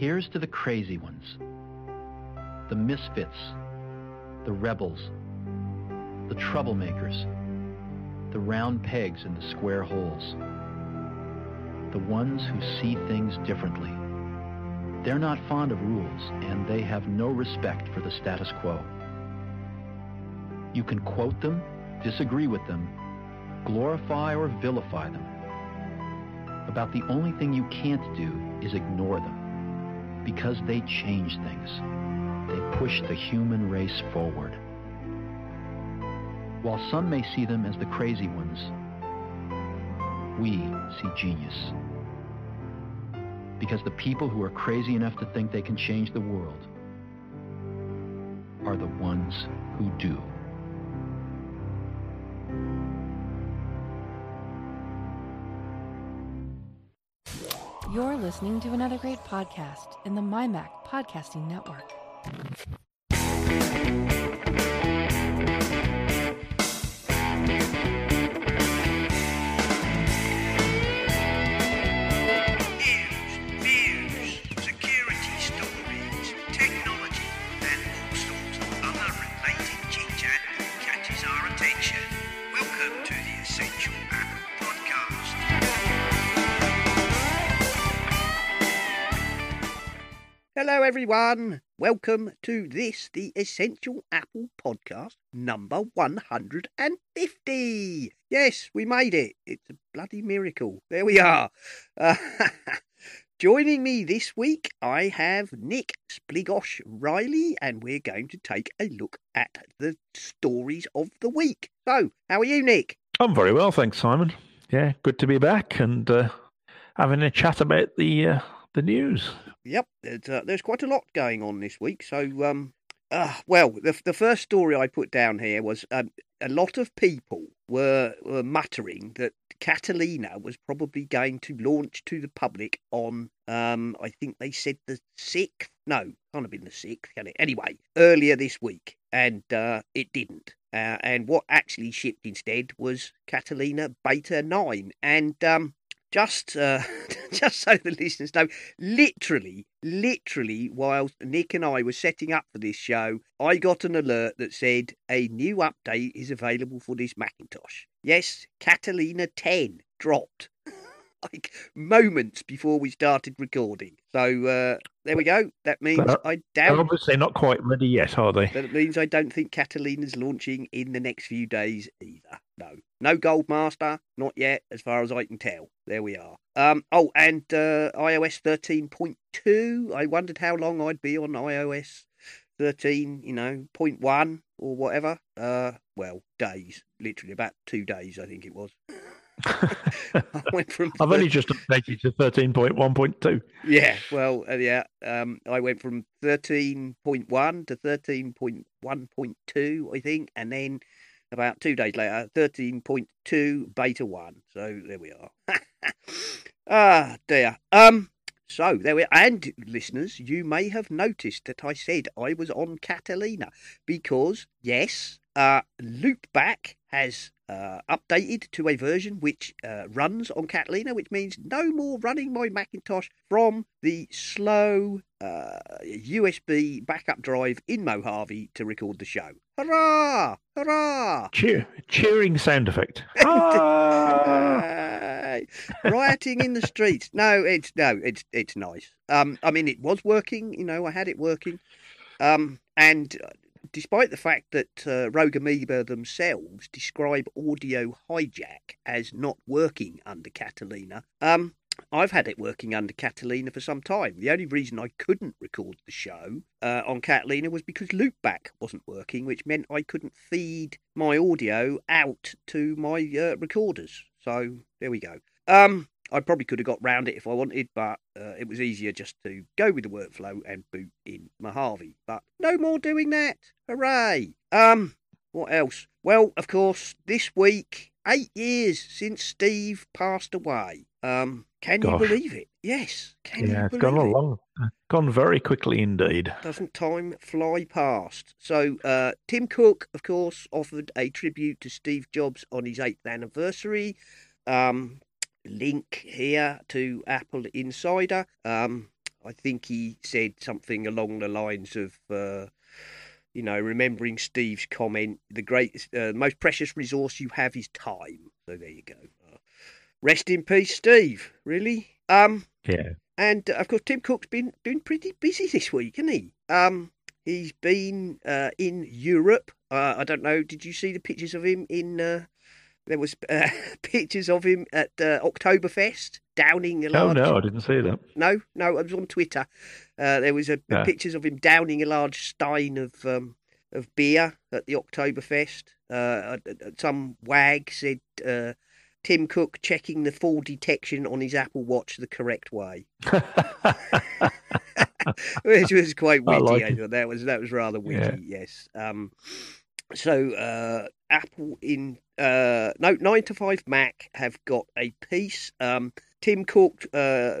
Here's to the crazy ones, the misfits, the rebels, the troublemakers, the round pegs in the square holes, the ones who see things differently. They're not fond of rules, and they have no respect for the status quo. You can quote them, disagree with them, glorify or vilify them. About the only thing you can't do is ignore them, because they change things. They push the human race forward. While some may see them as the crazy ones, we see genius. Because the people who are crazy enough to think they can change the world are the ones who do. Listening to another great podcast in the MyMac Podcasting Network. Everyone. Welcome to this, the Essential Apple Podcast, number 150. Yes, we made it. It's a bloody miracle. There we are. Uh, joining me this week, I have Nick Spligosh Riley, and we're going to take a look at the stories of the week. So, how are you, Nick? I'm very well, thanks, Simon. Yeah, good to be back and uh, having a chat about the uh, the news. Yep, there's, uh, there's quite a lot going on this week. So, um, uh, well, the the first story I put down here was um, a lot of people were, were muttering that Catalina was probably going to launch to the public on, um, I think they said the sixth. No, can't have been the sixth, can it? Anyway, earlier this week, and uh, it didn't. Uh, and what actually shipped instead was Catalina Beta Nine, and um, just uh, just so the listeners know, literally, literally, while Nick and I were setting up for this show, I got an alert that said a new update is available for this Macintosh. Yes, Catalina 10 dropped. Like moments before we started recording. So uh, there we go. That means But, I doubt obviously not quite ready yet, are they? that means I don't think Catalina's launching in the next few days either. No, no Gold Master, not yet, as far as I can tell. There we are. Um. Oh, and uh, iOS thirteen point two. I wondered how long I'd be on iOS thirteen. You know, point one or whatever. Uh. Well, days. Literally about two days. I think it was. I went from I've only just updated to 13.1.2. Yeah, well, uh, yeah. Um, I went from thirteen point one to thirteen point one point two, I think, and then about two days later, thirteen point two beta one. So there we are. ah, dear. Um. So there we are. and listeners, you may have noticed that I said I was on Catalina because yes, uh, Loopback has uh, updated to a version which uh, runs on Catalina, which means no more running my Macintosh from the slow uh, USB backup drive in Mojave to record the show. Hurrah! Hurrah! Cheer, cheering sound effect. Ah! Rioting in the streets. No, it's no, it's it's nice. Um, I mean, it was working. You know, I had it working. Um, and despite the fact that uh, Rogue Amoeba themselves describe Audio Hijack as not working under Catalina, um, I've had it working under Catalina for some time. The only reason I couldn't record the show uh, on Catalina was because Loopback wasn't working, which meant I couldn't feed my audio out to my uh, recorders. So there we go. Um, I probably could have got round it if I wanted, but uh, it was easier just to go with the workflow and boot in Mojave. But no more doing that. Hooray! Um, what else? Well, of course, this week, eight years since Steve passed away. Um, can Gosh. you believe it? Yes. Can yeah, you it's believe gone it? along, gone very quickly indeed. Doesn't time fly past? So, uh, Tim Cook, of course, offered a tribute to Steve Jobs on his eighth anniversary. Um, link here to Apple Insider. Um, I think he said something along the lines of, uh, you know, remembering Steve's comment, the greatest, uh, most precious resource you have is time. So there you go. Uh, rest in peace, Steve. Really. Um, Yeah. and uh, of course, Tim Cook's been been pretty busy this week, hasn't he? Um, he's been uh, in Europe. Uh, I don't know. Did you see the pictures of him in? There was uh, pictures of him at uh, Oktoberfest downing a Oh large. no, I didn't see that. no, no, it was on Twitter. Uh, there was a, Yeah. pictures of him downing a large stein of um, of beer at the Oktoberfest. Uh, some wag said uh, Tim Cook checking the fall detection on his Apple Watch the correct way, which was quite I witty. like I it. thought that was that was rather witty. Yes. Um, so uh, Apple in uh, no nine to five Mac have got a piece. Um, Tim Cook uh,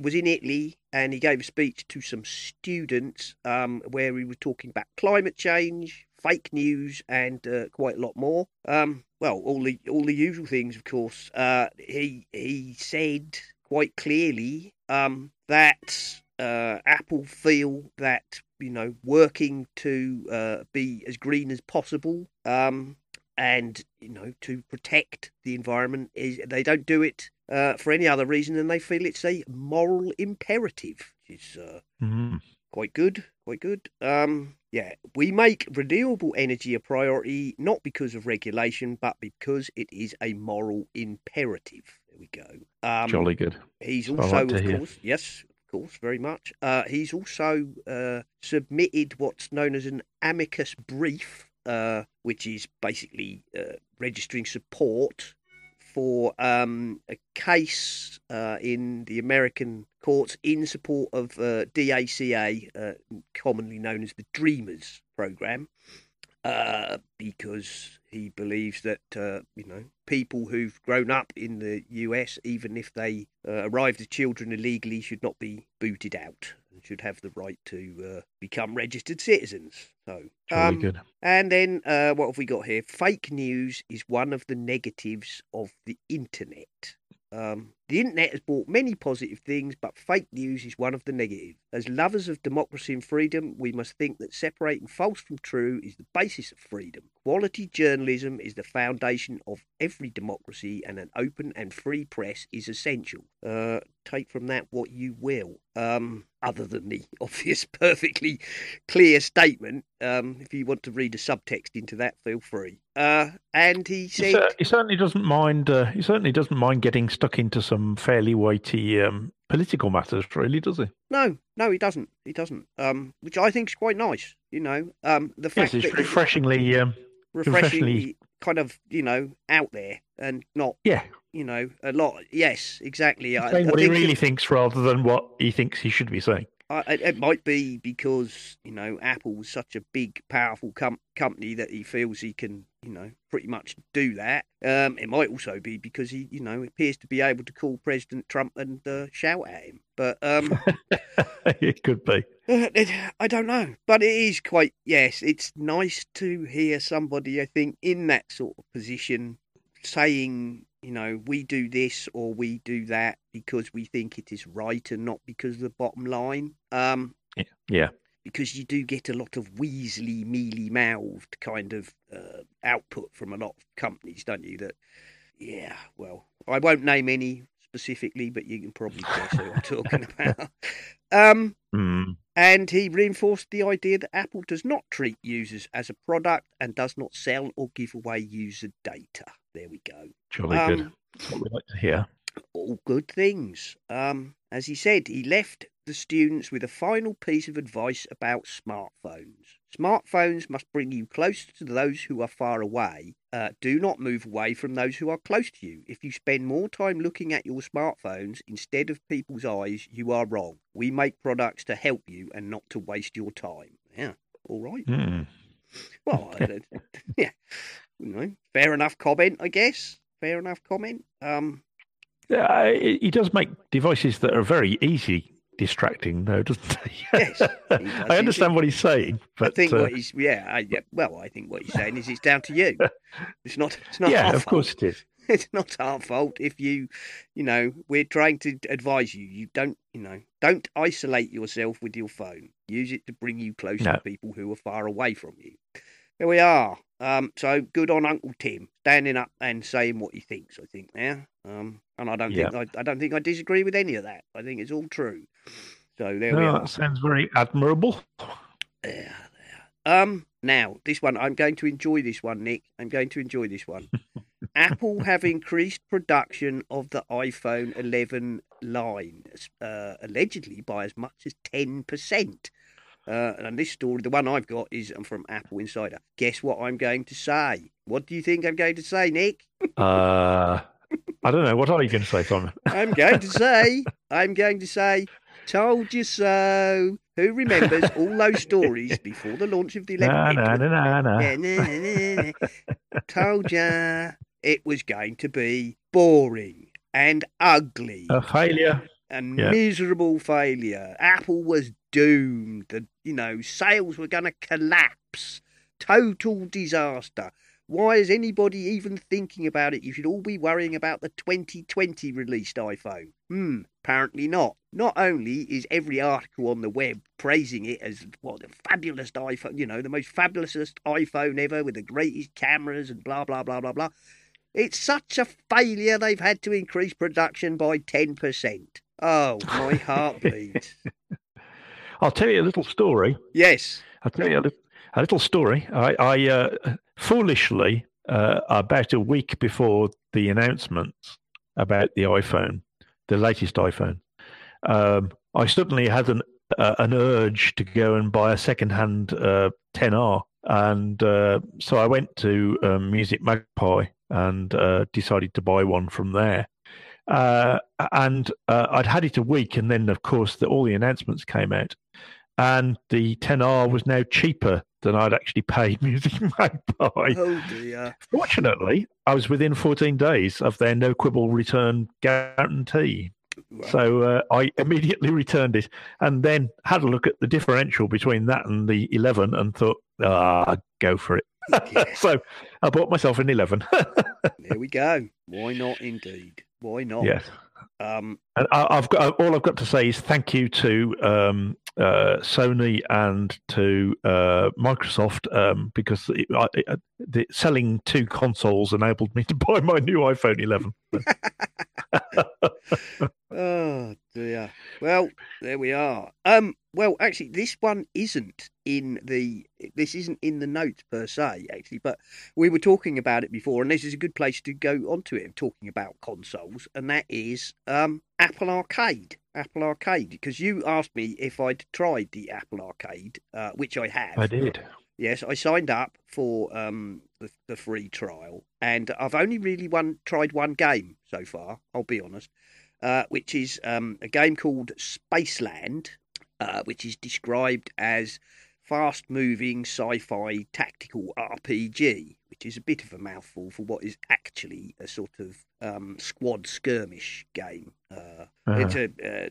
was in Italy and he gave a speech to some students um, where he was talking about climate change, fake news, and uh, quite a lot more. Um, well, all the all the usual things, of course. Uh, he he said quite clearly um, that uh, Apple feel that you know working to uh, be as green as possible um, and you know to protect the environment is they don't do it uh, for any other reason than they feel it's a moral imperative, which is uh, Mhm. quite good, quite good. Um, yeah, we make renewable energy a priority not because of regulation, but because it is a moral imperative. There we go. Um, Jolly good. He's also, like of hear. course, yes, of course, very much. Uh, he's also uh, submitted what's known as an amicus brief, uh, which is basically uh, registering support for um, a case uh, in the American courts in support of uh, DACA, uh, commonly known as the Dreamers program, because he believes that you know people who've grown up in the US, even if they arrived as children illegally, should not be booted out and should have the right to uh, become registered citizens. So, um, good. and then uh, what have we got here? Fake news is one of the negatives of the internet. Um, the internet has brought many positive things, but fake news is one of the negatives. As lovers of democracy and freedom, we must think that separating false from true is the basis of freedom. Quality journalism is the foundation of every democracy, and an open and free press is essential. Uh, take from that what you will. Um, other than the obvious, perfectly clear statement, um, if you want to read a subtext into that, feel free. Uh, and he said, he certainly doesn't mind. Uh, he certainly doesn't mind getting stuck into some fairly weighty um, political matters, really, does he? No, no, he doesn't. He doesn't. Um, which I think is quite nice. You know, um, the Yes, fact it's that he's refreshingly. Um, refreshingly refreshingly- kind of, you know, out there and not, yeah, you know, a lot. Yes, exactly. I, saying I what he really it, thinks rather than what he thinks he should be saying. I, it- it might be because you know Apple's such a big, powerful com- company that he feels he can, you know, pretty much do that. Um, it might also be because he, you know, appears to be able to call President Trump and uh, shout at him. But um, it could be. Uh, it- I don't know, but it is quite. Yes, it's nice to hear somebody. I think in that sort of position saying, you know, we do this or we do that because we think it is right and not because of the bottom line. Um, Yeah. yeah. Because you do get a lot of weaselly, mealy mouthed kind of uh, output from a lot of companies, don't you? That, yeah, well, I won't name any specifically, but you can probably guess who I'm talking about. Um, Mm. and he reinforced the idea that Apple does not treat users as a product and does not sell or give away user data. There we go. Jolly Um, good. That's what we like to hear. all good things. Um, as he said, he left the students with a final piece of advice about smartphones. Smartphones must bring you closer to those who are far away. Uh, do not move away from those who are close to you. If you spend more time looking at your smartphones instead of people's eyes, you are wrong. We make products to help you and not to waste your time. Yeah, all right. Mm. Well, yeah, you know, fair enough comment, I guess. Fair enough comment. Um, Yeah, he he does make devices that are very easy distracting, though, doesn't he? Yes, I understand what he's saying, but I think uh, what he's yeah, I, yeah. Well, I think what he's saying is it's down to you. It's not. It's not. yeah, of course it is. it's not our fault if you, you know, we're trying to advise you. You don't, you know, don't isolate yourself with your phone. Use it to bring you closer No. to people who are far away from you. There we are. Um, so good on Uncle Tim standing up and saying what he thinks. I think now, um, and I don't Yeah. think I, I don't think I disagree with any of that. I think it's all true. So there we No, are. that sounds very admirable. There. Um, now this one, I'm going to enjoy this one, Nick. I'm going to enjoy this one. Apple have increased production of the iPhone 11 line, uh, allegedly by as much as 10%. Uh, and this story, the one I've got, is from Apple Insider. Guess what I'm going to say? What do you think I'm going to say, Nick? Uh, I don't know. What are you going to say, Tom? I'm going to say, I'm going to say, told you so. Who remembers all those stories before the launch of the 11? Na, na, na, na, na. Yeah, na, na, na, na. Told ya it was going to be boring and ugly A failure. and yeah. miserable failure. Apple was doomed. The you know sales were going to collapse. Total disaster. Why is anybody even thinking about it? You should all be worrying about the 2020 released iPhone. Hmm, apparently not. Not only is every article on the web praising it as what the fabulous iPhone, you know, the most fabulous iPhone ever with the greatest cameras and blah blah blah blah blah. It's such a failure they've had to increase production by 10%. Oh, my heart bleeds. I'll tell you a little story. Yes. I'll tell you a, li- a little story. I, I uh, foolishly, uh, about a week before the announcements about the iPhone, the latest iPhone, um, I suddenly had an uh, an urge to go and buy a second-hand uh, 10R, and uh, so I went to um, Music Magpie and uh, decided to buy one from there. Uh, and I'd had it a week, and then of course the, all the announcements came out, and the 10R was now cheaper than I'd actually paid Music Magpie. Oh, dear. Fortunately, I was within 14 days of their no quibble return guarantee. Right. So uh, I immediately returned it and then had a look at the differential between that and the 11 and thought, ah, go for it. Yeah. so I bought myself an 11. There we go. Why not, indeed? Why not? yes. Um, And I, I've got all I've got to say is thank you to um, uh, Sony and to uh, Microsoft um, because it, I, it, the, selling two consoles enabled me to buy my new iPhone 11. oh dear. Well, there we are. Um, well, actually, this one isn't in the. This isn't in the notes per se, actually, but we were talking about it before, and this is a good place to go onto it. Talking about consoles, and that is um Apple Arcade. Apple Arcade, because you asked me if I'd tried the Apple Arcade, uh, which I have. I did. Yes, I signed up for um, the, the free trial, and I've only really one tried one game so far. I'll be honest, uh, which is um, a game called Spaceland, uh, which is described as fast-moving sci-fi tactical RPG, which is a bit of a mouthful for what is actually a sort of um, squad skirmish game. Uh, Uh-huh. it's a uh,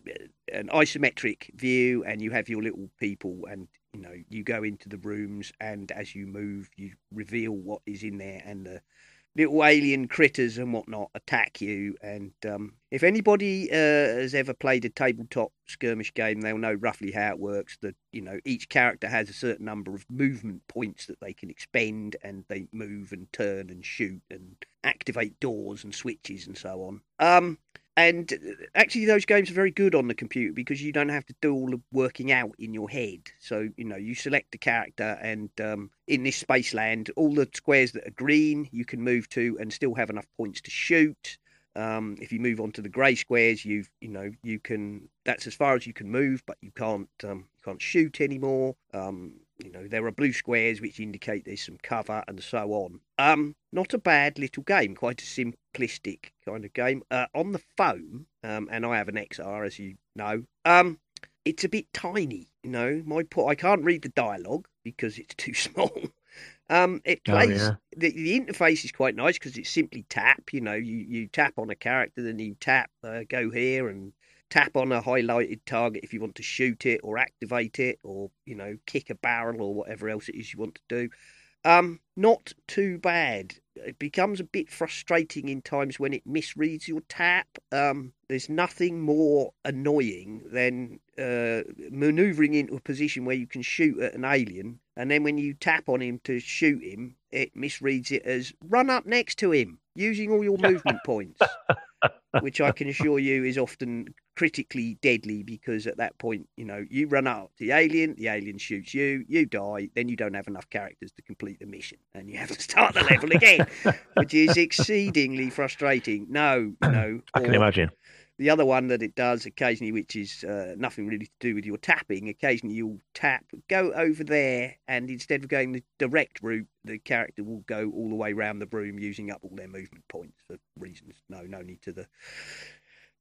an isometric view, and you have your little people, and you know you go into the rooms, and as you move, you reveal what is in there, and the little alien critters and whatnot attack you. And um, if anybody uh, has ever played a tabletop skirmish game, they'll know roughly how it works. That you know each character has a certain number of movement points that they can expend, and they move and turn and shoot and activate doors and switches and so on. Um, and uh, actually, those games are very good on the computer because you don't have to do all the working out in your head. So, you know, you select a character, and um, in this Spaceland, all the squares that are green you can move to and still have enough points to shoot. Um, if you move on to the grey squares, you've you know you can. That's as far as you can move, but you can't um, you can't shoot anymore. Um, you know there are blue squares which indicate there's some cover and so on. Um, not a bad little game, quite a simplistic kind of game. Uh, on the phone, um, and I have an XR, as you know. Um, it's a bit tiny, you know. My po- I can't read the dialogue because it's too small. Um, it Oh, plays yeah. the, the interface is quite nice because it's simply tap. You know, you, you tap on a character, then you tap, uh, go here, and tap on a highlighted target if you want to shoot it or activate it, or you know, kick a barrel or whatever else it is you want to do. Um, not too bad. it becomes a bit frustrating in times when it misreads your tap. Um, there's nothing more annoying than uh, maneuvering into a position where you can shoot at an alien, and then when you tap on him to shoot him, it misreads it as run up next to him using all your movement points, which I can assure you is often critically deadly because at that point, you know, you run out to the alien, the alien shoots you, you die, then you don't have enough characters to complete the mission, and you have to start the level again, which is exceedingly frustrating. No, no. I can or- imagine. the other one that it does occasionally, which is uh, nothing really to do with your tapping, occasionally you'll tap, go over there, and instead of going the direct route, the character will go all the way around the room using up all their movement points for reasons. No, no need to the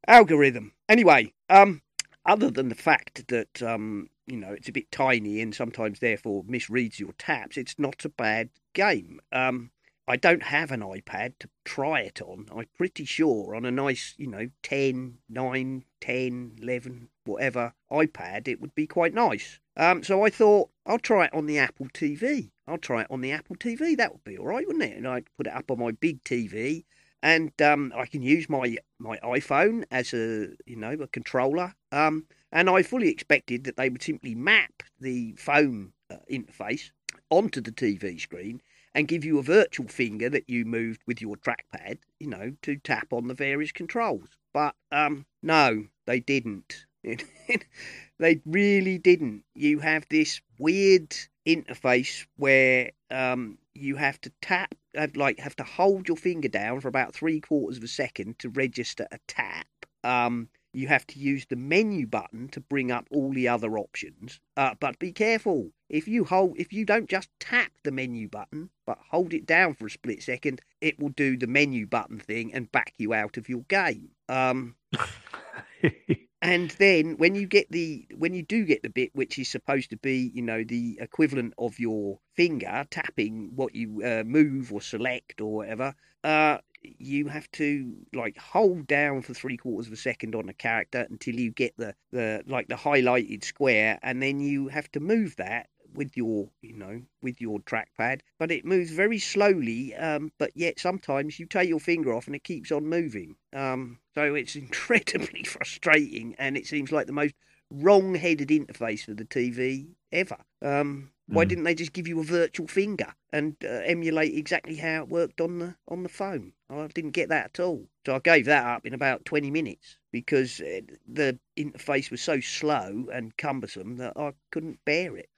algorithm. Anyway, um, other than the fact that um, you know it's a bit tiny and sometimes therefore misreads your taps, it's not a bad game. Um, I don't have an iPad to try it on. I'm pretty sure on a nice, you know, 10, 9, 10, 11, whatever iPad, it would be quite nice. Um, so I thought I'll try it on the Apple TV. I'll try it on the Apple TV. That would be all right, wouldn't it? And I'd put it up on my big TV, and um, I can use my my iPhone as a you know a controller. Um, and I fully expected that they would simply map the phone uh, interface onto the TV screen and give you a virtual finger that you moved with your trackpad, you know, to tap on the various controls. But um, no, they didn't. they really didn't. You have this weird interface where um, you have to tap, like, have to hold your finger down for about three quarters of a second to register a tap. Um, you have to use the menu button to bring up all the other options. Uh, but be careful. If you hold, if you don't just tap the menu button, but hold it down for a split second, it will do the menu button thing and back you out of your game. Um, and then when you get the when you do get the bit which is supposed to be you know the equivalent of your finger tapping what you uh, move or select or whatever uh you have to like hold down for three quarters of a second on a character until you get the the like the highlighted square and then you have to move that with your you know with your trackpad but it moves very slowly um but yet sometimes you take your finger off and it keeps on moving. Um so it's incredibly frustrating and it seems like the most wrong-headed interface for the tv ever. Um why Mm. didn't they just give you a virtual finger and uh, emulate exactly how it worked on the on the phone i didn't get that at all so i gave that up in about 20 minutes because uh, the interface was so slow and cumbersome that i couldn't bear it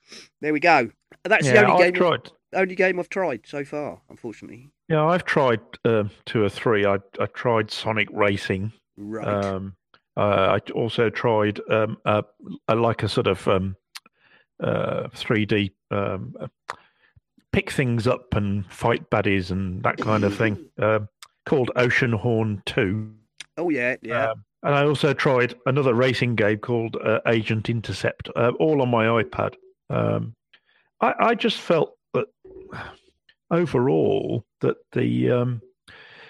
there we go that's the only I've game tried. only game I've tried so far, unfortunately. Yeah, I've tried um, two or three. I I tried Sonic Racing. Right. Um, uh, I also tried um, a, a, like a sort of um, uh, 3D um, uh, pick things up and fight baddies and that kind of thing. Um called Oceanhorn Two. oh yeah, yeah. Um, and I also tried another racing game called uh, Agent Intercept, uh, all on my iPad. Um, I, I just felt that overall that the um,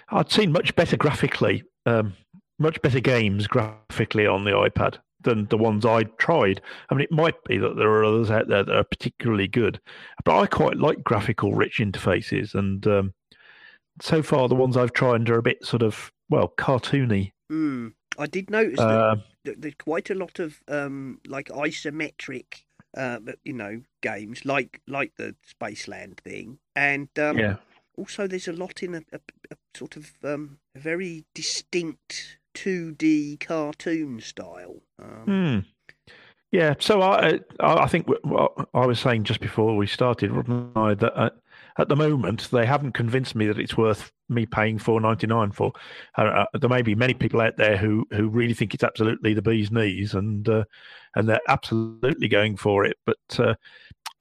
I'd seen much better graphically, um, much better games graphically on the iPad than the ones I'd tried. I mean, it might be that there are others out there that are particularly good, but I quite like graphical rich interfaces, and um, so far the ones I've tried are a bit sort of well cartoony. Hmm. I did notice that Uh, th- there's quite a lot of um, like isometric, uh, you know, games like like the Spaceland thing, and um, yeah. also there's a lot in a, a, a sort of um, a very distinct 2D cartoon style. Um, Hmm. Yeah, so I, I think what- I was saying just before we started, wasn't I, that uh, at the moment they haven't convinced me that it's worth me paying four ninety nine for. Uh, uh, there may be many people out there who, who really think it's absolutely the bee's knees, and uh, and they're absolutely going for it. But uh,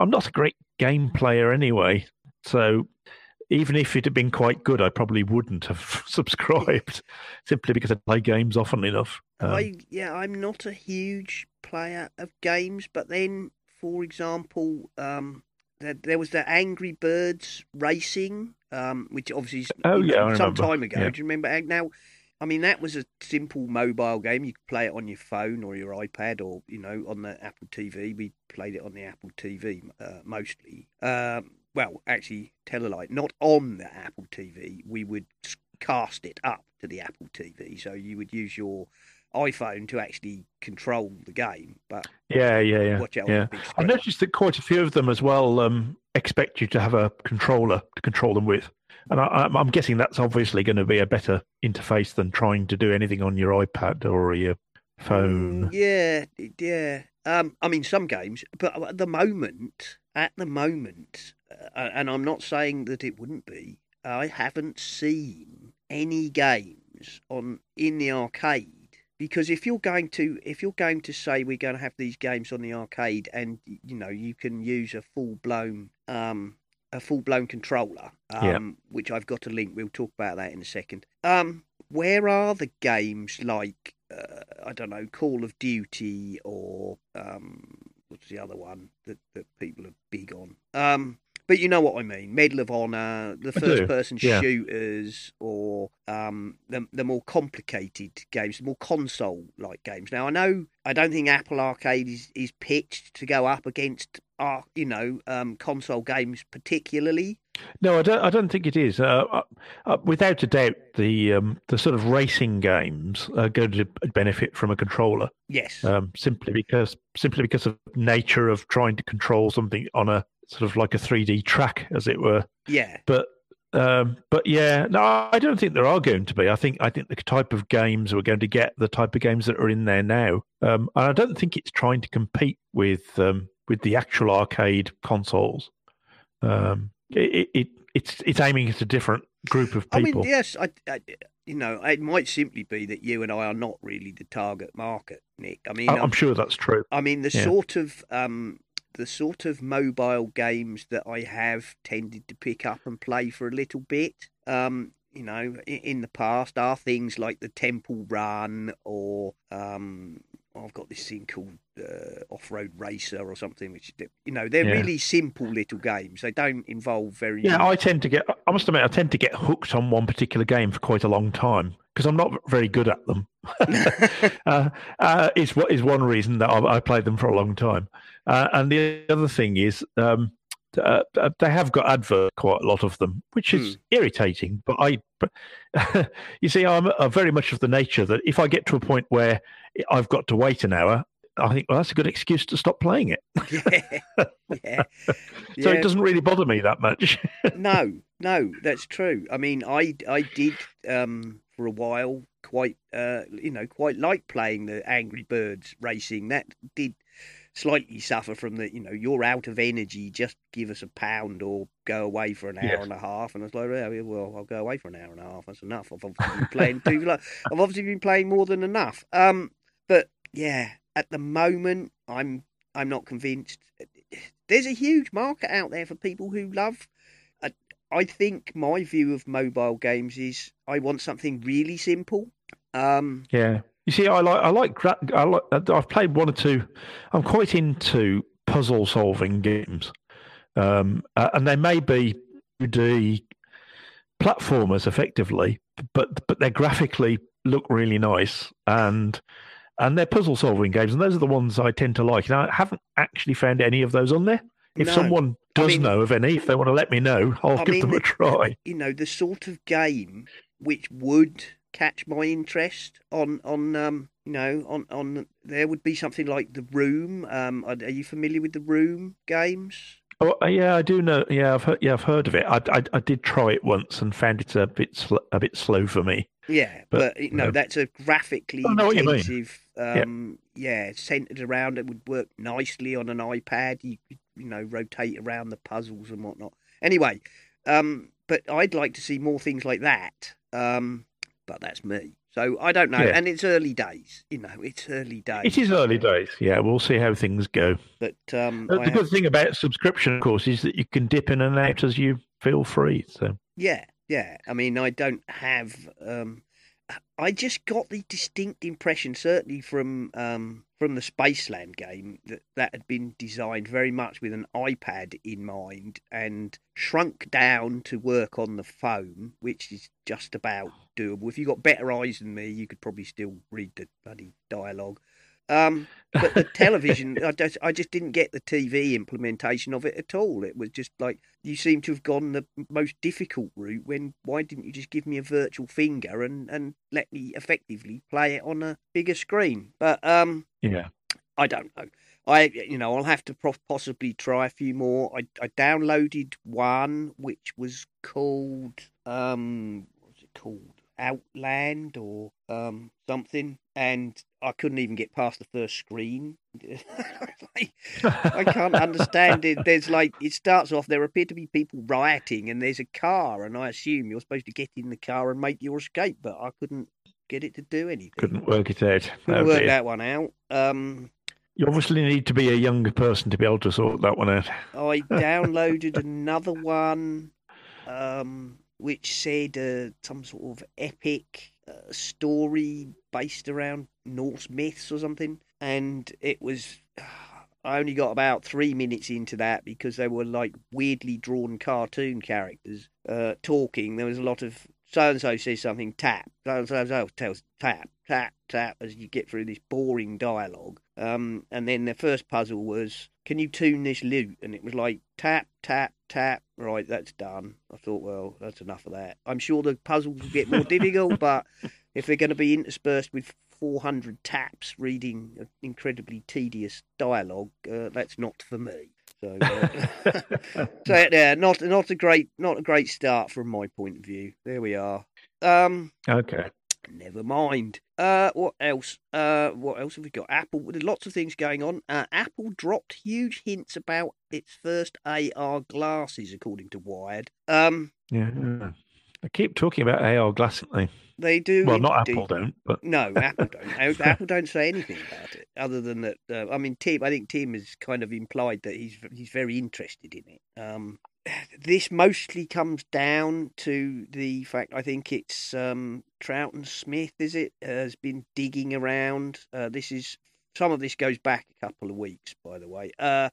I'm not a great game player anyway, so even if it had been quite good, I probably wouldn't have subscribed simply because I play games often enough. Um, I yeah, I'm not a huge player of games, but then, for example, um, there, there was the Angry Birds Racing, um, which obviously is Oh, yeah, some time ago. Yeah. Do you remember? Now, I mean, that was a simple mobile game. You could play it on your phone or your iPad, or you know, on the Apple TV. We played it on the Apple TV uh, mostly. Um, well, actually, tell a lie, not on the Apple TV. We would cast it up to the Apple TV, so you would use your iPhone to actually control the game, but Yeah, yeah, yeah. watch out yeah. on the big I noticed that quite a few of them as well um, expect you to have a controller to control them with. And I, I'm- I'm guessing that's obviously going to be a better interface than trying to do anything on your iPad or your phone. Mm, Yeah, yeah. Um, I mean, some games, but at the moment, at the moment, uh, and I'm not saying that it wouldn't be. I haven't seen any games on in the arcade because if you're going to if you're going to say we're going to have these games on the arcade and you know you can use a full blown um a full blown controller um Yeah. which I've got a link we'll talk about that in a second um where are the games like uh, I don't know Call of Duty or um what's the other one that that people are big on. Um but you know what I mean. Medal of Honor the first person yeah. shooters or um the the more complicated games the more console like games. Now I know I don't think Apple Arcade is is pitched to go up against uh, you know um console games particularly No, I don't. I don't think it is. Uh, uh, uh, without a doubt, the um, the sort of racing games are going to benefit from a controller, yes um, simply because simply because of nature of trying to control something on a sort of like a 3D track, as it were. yeah But um, but yeah, no, I don't think there are going to be. I think I think the type of games we're going to get, the type of games that are in there now, um, and I don't think it's trying to compete with um, with the actual arcade consoles. Um, it, it it's it's aiming at a different group of people. I mean, yes, I, I, you know, it might simply be that you and I are not really the target market, Nick. I mean, I- I'm sure that's true. I mean, the Yeah. sort of um, the sort of mobile games that I have tended to pick up and play for a little bit, um, you know, in, in the past are things like the Temple Run or um, I've got this thing called uh, Off Road Racer or something, which you know they're Yeah. really simple little games. They don't involve very Yeah, I tend to get. I must admit, I tend to get hooked on one particular game for quite a long time because I'm not very good at them. uh, uh, is what is one reason that I, I played them for a long time. Uh, and the other thing is, um, uh, uh, they have got advert quite a lot of them, which is irritating. But I, but, you see, I'm uh, very much of the nature that if I get to a point where I've got to wait an hour, I think well that's a good excuse to stop playing it. yeah, yeah. So Yeah. it doesn't really bother me that much. no, no, that's true. I mean, I I did um for a while quite uh you know quite like playing the Angry Birds racing. That did slightly suffer from the you know you're out of energy. Just give us a pound or go away for an hour Yes. and a half. And I was like, yeah, well, I'll go away for an hour and a half. That's enough. I've obviously been playing too. Like, I've obviously been playing more than enough. Um, but yeah, at the moment, I'm I'm not convinced. There's a huge market out there for people who love. I, I think my view of mobile games is I want something really simple. Um, Yeah. You see, I like I like I like I've played one or two. I'm quite into puzzle solving games, um, uh, and they may be 2D platformers effectively, but but they graphically look really nice and and they're puzzle solving games, and those are the ones I tend to like. Now, I haven't actually found any of those on there. If No. someone I does mean- know of any, if they want to let me know, I'll I give mean, them a try. you know, the sort of game which would catch my interest on on um you know on on there would be something like the Room. Um, are, are you familiar with the Room games? Oh uh, yeah, I do know. Yeah, I've heard. Yeah, I've heard of it. I, I, I did try it once and found it a bit sl- a bit slow for me. Yeah, But, but, you know no. that's a graphically I know what you mean. intensive. Um, yeah, centered around it would work nicely on an iPad. You could, you know rotate around the puzzles and whatnot. Anyway, um, but I'd like to see more things like that. Um, but that's me. So I don't know, Yeah. and it's early days. You know, it's early days. It is early days. Yeah, we'll see how things go. But um, Uh, I The have- good thing about subscription, of course, is that you can dip in and out as you feel free. So Yeah, yeah. I mean, I don't have. Um, I just got the distinct impression, certainly from um, from the Spaceland game, that that had been designed very much with an iPad in mind and shrunk down to work on the phone, which is just about doable. If you got better eyes than me, you could probably still read the bloody dialogue. Um, but the television, I just, I just didn't get the TV implementation of it at all. It was just like you seem to have gone the most difficult route. When why didn't you just give me a virtual finger and and let me effectively play it on a bigger screen? But um, Yeah. I don't know. I, you know, I'll have to possibly try a few more. I, I downloaded one which was called, um, what's it called? Outland or um something, and I couldn't even get past the first screen. I can't understand it. There's like it starts off. There appear to be people rioting, and there's a car, and I assume you're supposed to get in the car and make your escape, but I couldn't get it to do anything. Couldn't work it out. Couldn't Oh, work dear. that one out. Um, You obviously need to be a younger person to be able to sort that one out. I downloaded another one, um, which said uh, some sort of epic uh, story based around Norse myths or something, and it was. I only got about three minutes into that because they were like weirdly drawn cartoon characters uh, talking. There was a lot of so and so says something tap, so and so tells tap, tap, tap as you get through this boring dialogue. Um, and then the first puzzle was, can you tune this lute? And it was like tap, tap, tap. Right, that's done. I thought, well, that's enough of that. I'm sure the puzzles will get more difficult, but if they're going to be interspersed with 400 taps reading an incredibly tedious dialogue, uh, that's not for me. So, uh, so yeah, not not a great not a great start from my point of view. There we are. Um, Okay. Never mind. Uh, what else? Uh, what else have we got? Apple. There's lots of things going on. Uh, Apple dropped huge hints about its first AR glasses, according to Wired. Um, Yeah. I keep talking about AR glasses. don't they? do. Well, not Apple don't, but No, Apple don't. Apple- don't say anything about it, other than that. Uh, I mean, Tim. I think Tim has kind of implied that he's he's very interested in it. Um, this mostly comes down to the fact I think it's um, and Smith, is it, has been digging around. Uh, this is some of this goes back a couple of weeks, by the way. Uh,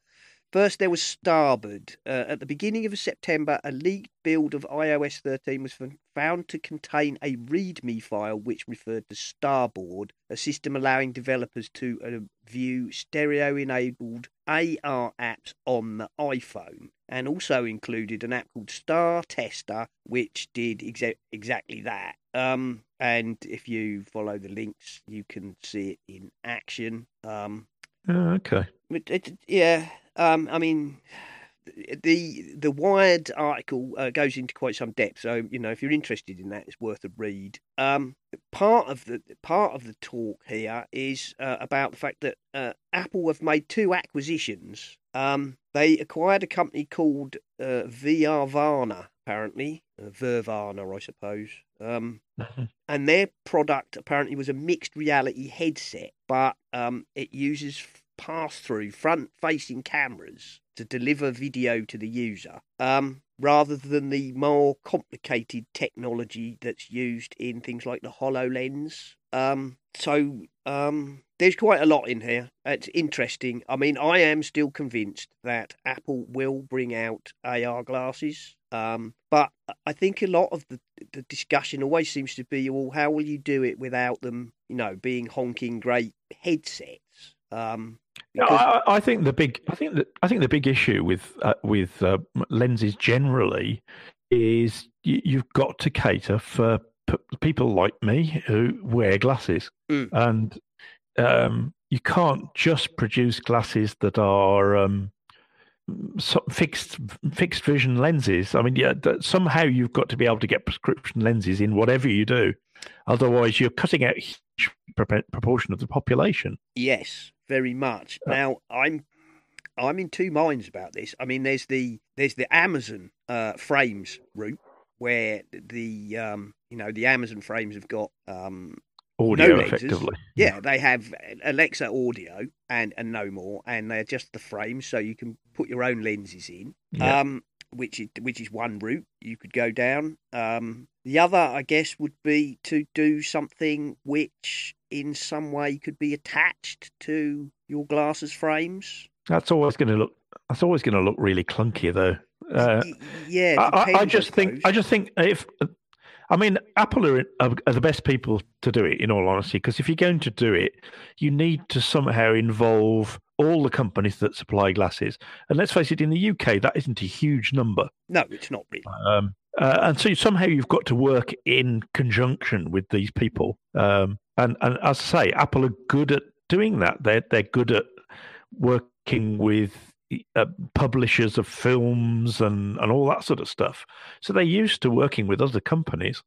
First, there was Starboard. Uh, at the beginning of September, a leaked build of iOS 13 was found to contain a README file which referred to Starboard, a system allowing developers to uh, view stereo enabled AR apps on the iPhone, and also included an app called Star Tester, which did exa- exactly that. Um, and if you follow the links, you can see it in action. Um, Oh, okay. it, it, yeah, um, I mean, the the Wired article uh, goes into quite some depth. So you know, if you're interested in that, it's worth a read. Um, part of the part of the talk here is uh, about the fact that uh, Apple have made two acquisitions. Um, they acquired a company called uh, VRvana, apparently, uh, Vervana, I suppose. Um, and their product apparently was a mixed reality headset, but um, it uses pass through front facing cameras to deliver video to the user um, rather than the more complicated technology that's used in things like the HoloLens. Um, so um, there's quite a lot in here. It's interesting. I mean, I am still convinced that Apple will bring out AR glasses. Um, but I think a lot of the, the discussion always seems to be, well, how will you do it without them, you know, being honking great headsets? Um, No, I, I think the big, I think that I think the big issue with uh, with uh, lenses generally is you, you've got to cater for p- people like me who wear glasses, Mm. and um, you can't just produce glasses that are um, so fixed fixed vision lenses. I mean, yeah, somehow you've got to be able to get prescription lenses in whatever you do, otherwise you're cutting out a huge proportion of the population. Yes, very much. Uh, Now I'm I'm in two minds about this. I mean, there's the there's the Amazon uh, frames route where the um, you know the Amazon frames have got um, Audio, lenses. effectively. yeah they have Alexa audio and and no more, and they adjust the frames so you can put your own lenses in. Yeah. Um, which is which is one route you could go down. Um, the other, I guess, would be to do something which, in some way, could be attached to your glasses frames. That's always going to look. That's always going to look really clunky, though. Uh, yeah, I, I- I just think. I just think if I mean, Apple are, are, are the best people to do it, in all honesty, because if you're going to do it, you need to somehow involve all the companies that supply glasses. And let's face it, in the UK, that isn't a huge number. No, it's not really. Um, uh, and so somehow you've got to work in conjunction with these people. Um, and, and as I say, Apple are good at doing that. They're, they're good at working with uh, publishers of films and, and all that sort of stuff. So they're used to working with other companies.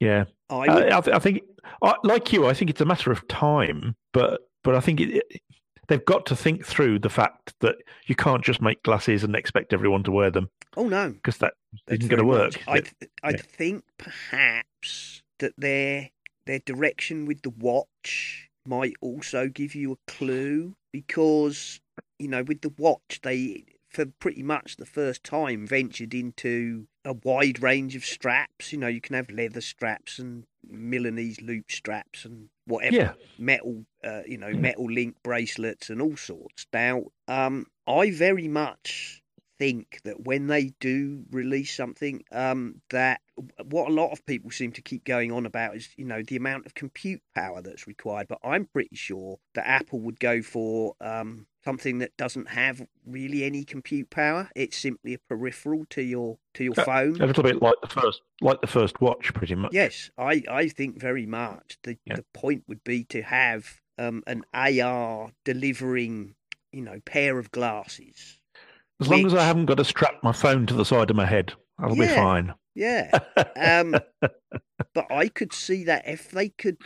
Yeah, I I, would, I, I think, I, like you, I think it's a matter of time. But but I think it, it, they've got to think through the fact that you can't just make glasses and expect everyone to wear them oh no, because that That's isn't going to work. I th- I Yeah. think perhaps that their their direction with the watch might also give you a clue because you know with the watch they for pretty much the first time ventured into a wide range of straps. You know, you can have leather straps and Milanese loop straps and whatever yeah, metal, uh, you know, Yeah. metal link bracelets and all sorts. Now, um, I very much think that when they do release something, um, that what a lot of people seem to keep going on about is, you know, the amount of compute power that's required. But I'm pretty sure that Apple would go for um, something that doesn't have really any compute power. It's simply a peripheral to your to your Uh, phone. a little bit like the first, like the first watch, pretty much. Yes, I, I think very much the Yeah. the point would be to have um, an AR delivering, you know, pair of glasses. As long as I haven't got to strap my phone to the side of my head, I'll be fine. Yeah, um, but I could see that if they could,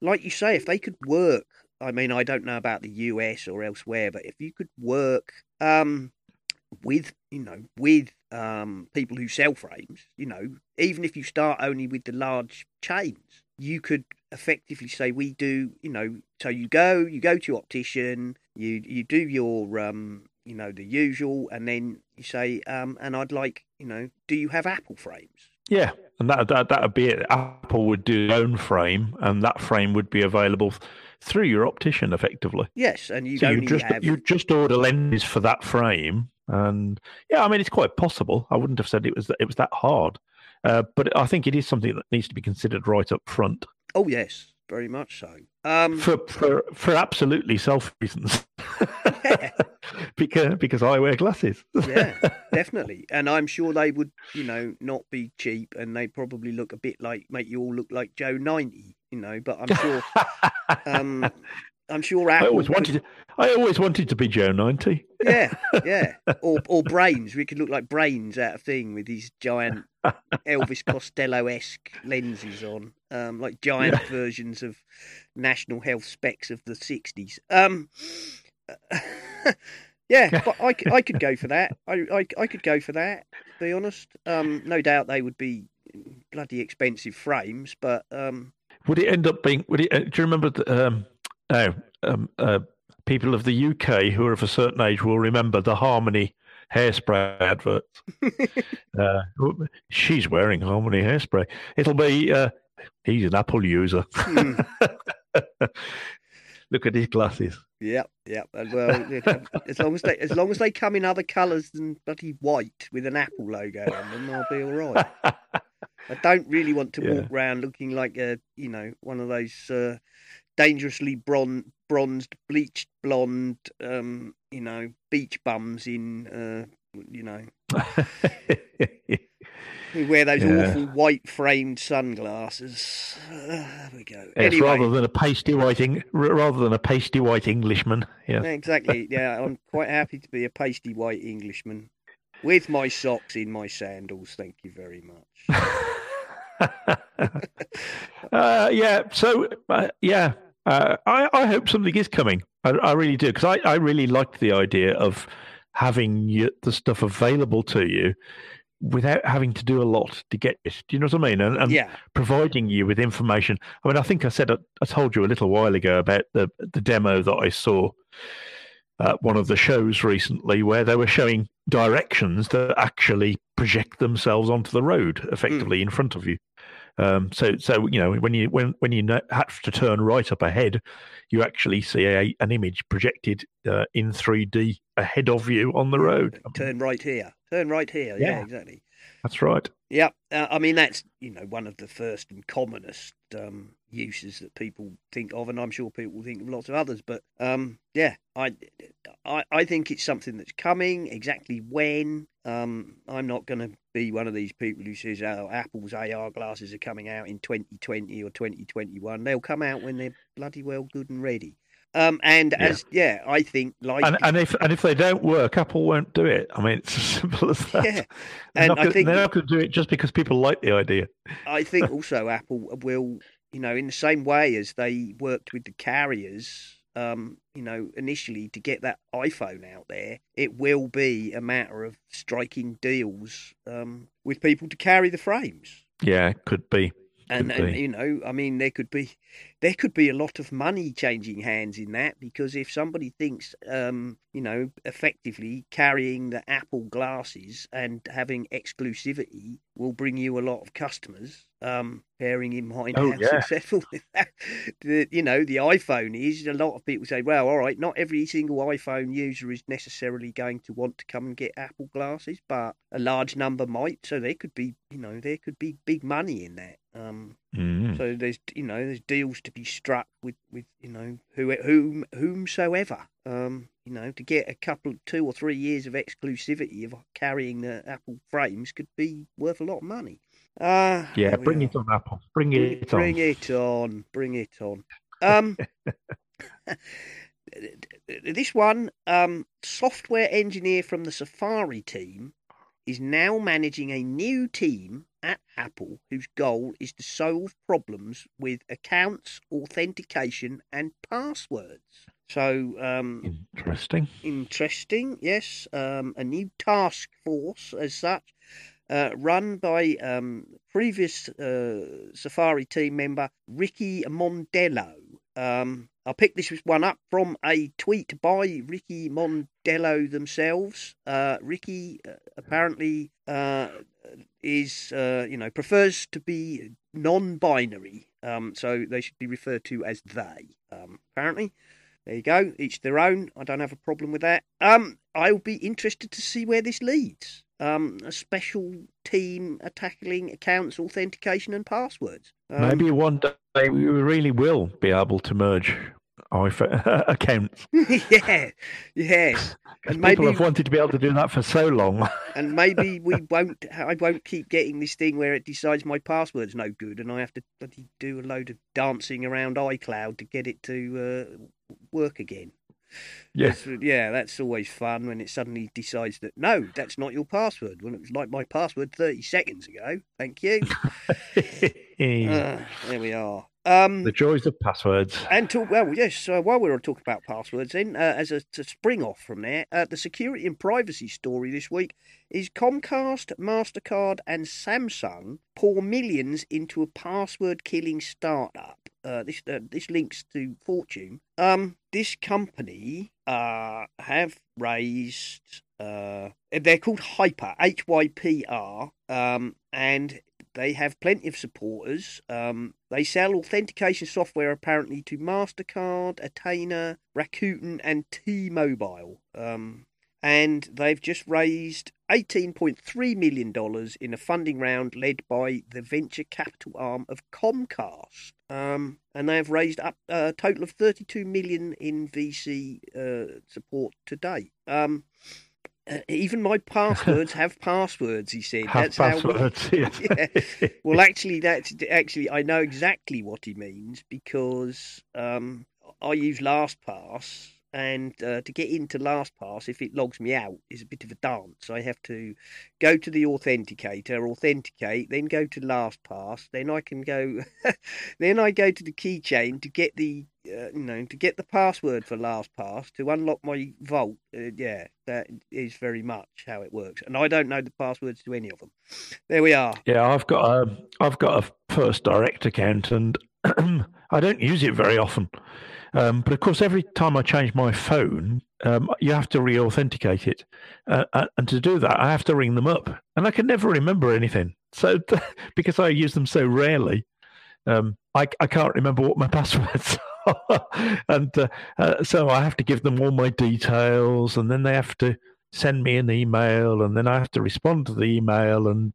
like you say, if they could work. I mean, I don't know about the US or elsewhere, but if you could work um, with, you know, with um, people who sell frames, you know, even if you start only with the large chains, you could effectively say we do, you know, so you go, you go to optician, you you do your um, you know, the usual, and then you say, um, and I'd like, you know, do you have Apple frames? Yeah, and that that that'd be it. Apple would do their own frame, and that frame would be available through your optician, effectively. Yes, and you'd so you just have you just order lenses for that frame, and yeah, I mean it's quite possible. I wouldn't have said it was that it was that hard, uh, but I think it is something that needs to be considered right up front Oh yes, very much so. Um, for for for absolutely self reasons. Yeah. because because I wear glasses. yeah, definitely, and I'm sure they would, you know, not be cheap, and they probably look a bit like make you all look like Joe ninety, you know. But I'm sure, um, I'm sure I Apple. always could- wanted to, I always wanted to be Joe ninety. Yeah, yeah, or or brains. We could look like brains out of thing with these giant Elvis Costello esque lenses on, um, like giant versions of national health specs of the '60s. Um, yeah, but I could go for that. I, I I could go for that. To be honest, um, no doubt they would be bloody expensive frames, but um, Would it end up being? Would it? Uh, do you remember? The, um, no, um, uh, people of the UK who are of a certain age will remember the Harmony hairspray advert. uh, she's wearing Harmony hairspray. It'll be. Uh, he's an Apple user. hmm, Look at his glasses. Yep, yep. Well, as long as they as long as they come in other colours than bloody white with an Apple logo on them, I'll be all right. I don't really want to Yeah. walk around looking like a you know one of those uh, dangerously bron- bronzed, bleached blonde, um, you know, beach bums in uh, you know who wear those Yeah. awful white framed sunglasses. Uh, there we go. Yes, anyway, rather than a pasty white, rather than a pasty white Englishman. Yeah. Exactly. Yeah, I'm quite happy to be a pasty white Englishman with my socks in my sandals. Thank you very much. uh, yeah. So uh, yeah, uh, I, I hope something is coming. I, I really do because I, I really like the idea of having the stuff available to you without having to do a lot to get it. Do you know what I mean? And, and yeah, providing you with information. I mean, I think I said I told you a little while ago about the the demo that I saw at one of the shows recently, where they were showing directions that actually project themselves onto the road effectively in front of you. Um, so, so you know, when you when when you have to turn right up ahead, you actually see a, an image projected uh, in 3D ahead of you on the road. turn right here. Turn right here. Yeah, Yeah. exactly. That's right. Yeah, uh, I mean that's you know one of the first and commonest um, uses that people think of, and I'm sure people think of lots of others. But um, yeah, I, I I think it's something that's coming. Exactly when? Um, I'm not going to be one of these people who says, "Oh, Apple's AR glasses are coming out in 2020 or 2021." They'll come out when they're bloody well good and ready. Um, and Yeah. as yeah, I think like And, and if and if they don't work, Apple won't do it. I mean, it's as simple as that. yeah, and I gonna- think they're not going to do it just because people like the idea. I think also Apple will, you know, in the same way as they worked with the carriers, um, you know, initially to get that iPhone out there, it will be a matter of striking deals um, with people to carry the frames. Yeah, could be. And, and you know, I mean, there could be there could be a lot of money changing hands in that because if somebody thinks, um, you know, effectively carrying the Apple glasses and having exclusivity will bring you a lot of customers, um, bearing in mind Oh, how yeah. successful the, you know the iPhone is. A lot of people say, well, all right, not every single iPhone user is necessarily going to want to come and get Apple glasses, but a large number might. So there could be, you know, there could be big money in that. Um, Mm. so there's you know there's deals to be struck with with you know who whom whomsoever um you know to get a couple of two or three years of exclusivity of carrying the Apple frames could be worth a lot of money. Uh, Yeah, bring it on, Apple. Bring Bring, it bring on. Bring it on. Bring it on. Um, this one, um, software engineer from the Safari team is now managing a new team at Apple whose goal is to solve problems with accounts, authentication, and passwords. So, um, Interesting. interesting, yes. Um, a new task force, as such, uh, run by um, previous uh, Safari team member Ricky Mondello. Um, I picked this one up from a tweet by Ricky Mondello themselves. Uh, Ricky uh, apparently uh, is, uh, you know, prefers to be non-binary, um, so they should be referred to as they. Um, apparently, there you go. Each their own. I don't have a problem with that. Um, I'll be interested to see where this leads. Um, a special team tackling accounts, authentication, and passwords. Um, Maybe one day we really will be able to merge iPhone accounts. yeah, yes, And people maybe- have wanted to be able to do that for so long. and maybe we won't. I won't keep getting this thing where it decides my password's no good, and I have to bloody do a load of dancing around iCloud to get it to uh, work again. yes. That's- yeah, that's always fun when it suddenly decides that no, that's not your password. When it was like my password thirty seconds ago. Thank you. Uh, there we are. Um, the joys of passwords. and talk well, yes. Uh, while we were talking about passwords, then uh, as a to spring off from there, uh, the security and privacy story this week is Comcast, Mastercard, and Samsung pour millions into a password-killing startup. Uh, this uh, this links to Fortune. Um, this company uh have raised uh they're called HYPR H Y P R um and they have plenty of supporters. Um, they sell authentication software apparently to Mastercard, Aetna, Rakuten, and T-Mobile. Um, and they've just raised $18.3 million in a funding round led by the venture capital arm of Comcast. Um, and they have raised up a total of 32 million in VC uh, support to date. Um, uh, even my passwords have passwords, he said. Have That's how we- passwords. Yeah. Well, actually, that's actually I know exactly what he means because um, I use LastPass, and uh, to get into LastPass, if it logs me out, is a bit of a dance. I have to go to the authenticator, authenticate, then go to LastPass, then I can go, then I go to the keychain to get the. Uh, you know, to get the password for LastPass to unlock my vault, uh, yeah, that is very much how it works. And I don't know the passwords to any of them. There we are. Yeah, I've got a I've got a First Direct account, and I don't use it very often. Um, but of course, every time I change my phone, um, you have to re-authenticate it, uh, uh, and to do that, I have to ring them up, and I can never remember anything. So because I use them so rarely, um, I I can't remember what my passwords are, and uh, uh, so I have to give them all my details, and then they have to send me an email, and then I have to respond to the email, and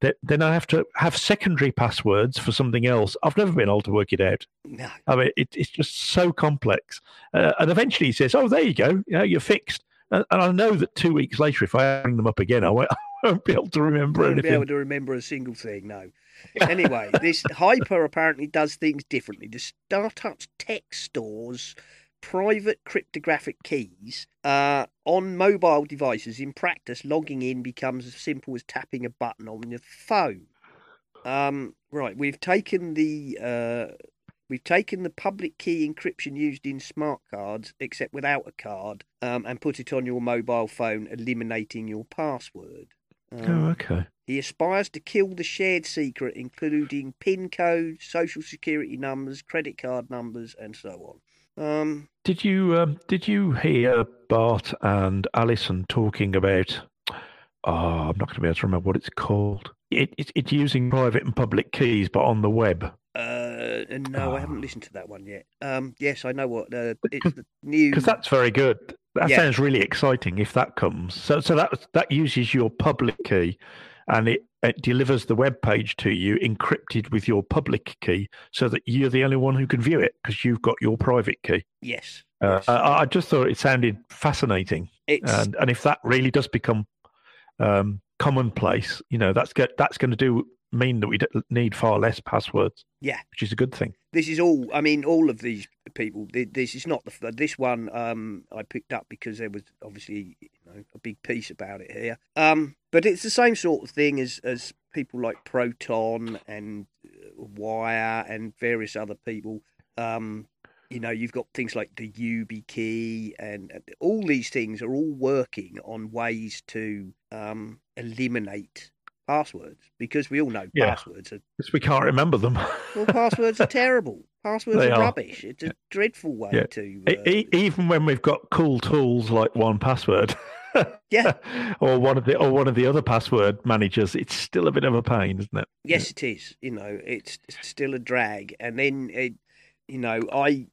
th- then I have to have secondary passwords for something else. I've never been able to work it out. No. I mean, it, it's just so complex. Uh, and eventually he says, "Oh, there you go. You know, you're fixed." And, and I know that two weeks later, if I bring them up again, I won't, I won't be able to remember won't be anything. able to remember a single thing. No. Anyway, this HYPR apparently does things differently. The startup's tech stores private cryptographic keys uh, on mobile devices. In practice, logging in becomes as simple as tapping a button on your phone. Um, right, we've taken the uh, we've taken the public key encryption used in smart cards, except without a card, um, and put it on your mobile phone, eliminating your password. Um, Oh, okay. he aspires to kill the shared secret, including PIN codes, social security numbers, credit card numbers, and so on. Um, Did you um, did you hear Bart and Allison talking about? Oh, I'm not going to be able to remember what it's called. It, it, it's using private and public keys, but on the web. uh, no, I Ah. haven't listened to that one yet. Um, yes, I know what uh, it's the new. Because that's very good. That Yeah. sounds really exciting if that comes. So, so that that uses your public key, and it, it delivers the web page to you encrypted with your public key, so that you're the only one who can view it because you've got your private key. yes, Uh, yes. I, I just thought it sounded fascinating. it's and and if that really does become um, commonplace, you know, that's get, that's going to do mean that we need far less passwords. Yeah. which is a good thing. this is all. I mean, all of these people. This is not the this one. Um, I picked up because there was obviously you know a big piece about it here. Um, but it's the same sort of thing as as people like Proton and uh, Wire and various other people. Um, you know, you've got things like the YubiKey, and and all these things are all working on ways to um, eliminate passwords because we all know Yeah. passwords are Because we can't remember them. well, passwords are terrible. Passwords They are, rubbish. It's a dreadful way Yeah. to. Uh, even when we've got cool tools like 1Password. Yeah. or one of the or one of the other password managers, it's still a bit of a pain, isn't it? yes, it is. You know, it's, it's still a drag. And then, it, you know, I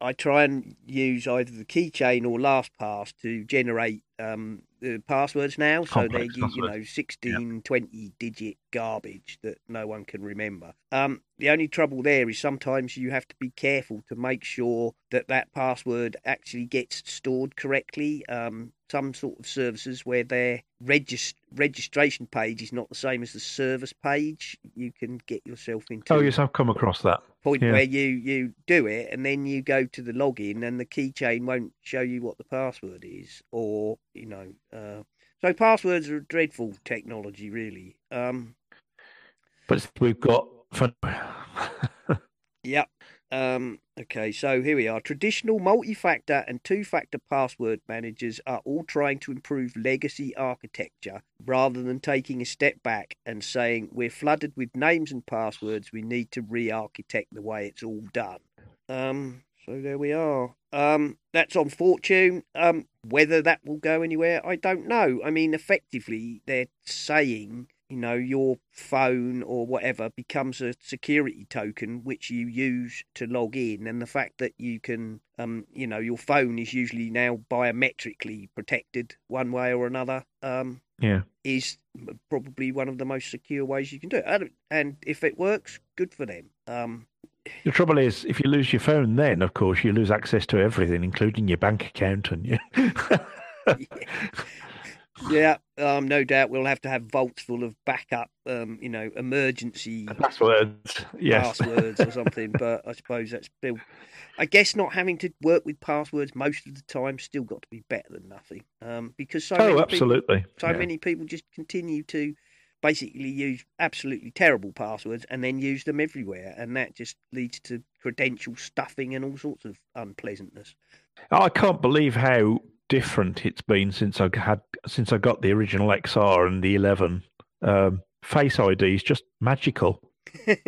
I try and use either the keychain or LastPass to generate um, the passwords now. So they're Complex you, know passwords. 16, 20 digit garbage that no one can remember. Um, the only trouble there is sometimes you have to be careful to make sure that that password actually gets stored correctly. Um, some sort of services where their regis- registration page is not the same as the service page, you can get yourself into Oh yes, I've come across that. Point Yeah. where you you do it and then you go to the login and the keychain won't show you what the password is or you know uh, so passwords are a dreadful technology really um But we've got fun. Yep. Um, okay, so here we are. Traditional multi factor and two factor password managers are all trying to improve legacy architecture rather than taking a step back and saying we're flooded with names and passwords, we need to re architect the way it's all done. Um, so there we are. Um, that's on Fortune. Um, whether that will go anywhere, I don't know. I mean, effectively, they're saying you know, your phone or whatever becomes a security token which you use to log in, and the fact that you can, um, you know, your phone is usually now biometrically protected one way or another, um, yeah. is probably one of the most secure ways you can do it. And- And if it works, good for them. Um, The trouble is, if you lose your phone, then of course you lose access to everything, including your bank account and your. yeah, um, no doubt we'll have to have vaults full of backup, um, you know, emergency Passwords. Yes. passwords or something. But I suppose that's still, I guess, not having to work with passwords most of the time still got to be better than nothing. Um, because so many oh, people, absolutely. so Yeah. many people just continue to basically use absolutely terrible passwords and then use them everywhere, and that just leads to credential stuffing and all sorts of unpleasantness. I can't believe how different it's been since I had since I got the original XR and the 11. Um, Face ID is just magical.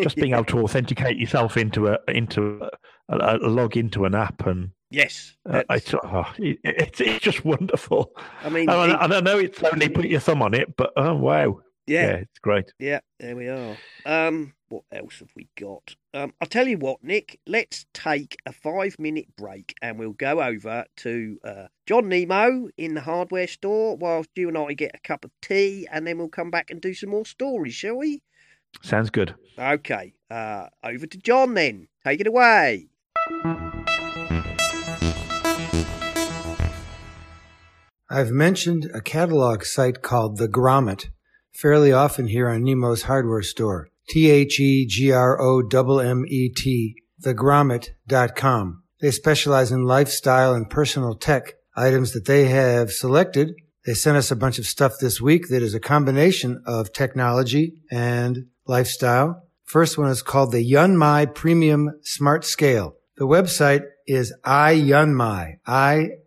Just being able to authenticate yourself into a into a, a, a log into an app and yes, uh, it's, oh, it, it's it's just wonderful. I mean, And it- I, and I know it's only put your thumb on it, but oh wow, yeah, yeah, it's great. Yeah, there we are. Um, what else have we got? Um, I'll tell you what, Nick. Let's take a five-minute break, and we'll go over to uh, John Nemo in the hardware store whilst you and I get a cup of tea, and then we'll come back and do some more stories, shall we? Sounds good. Okay. Uh, over to John then. Take it away. I've mentioned a catalog site called The Grommet fairly often here on Nemo's Hardware Store. T H E G R O M E T, thegrommet.com. They specialize in lifestyle and personal tech items that they have selected. They sent us a bunch of stuff this week that is a combination of technology and lifestyle. First one is called the Yunmai Premium Smart Scale. The website is iyunmai, I-Y-U-N-M-A-I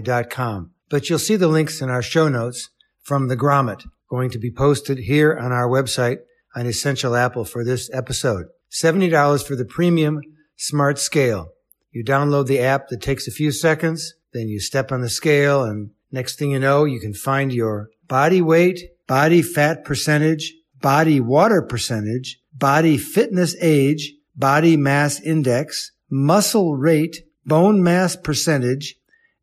dot com. But you'll see the links in our show notes from the Grommet going to be posted here on our website on Essential Apple for this episode. $70 for the premium smart scale. You download the app that takes a few seconds, then you step on the scale and next thing you know, you can find your body weight, body fat percentage, body water percentage, body fitness age, body mass index, muscle rate, bone mass percentage,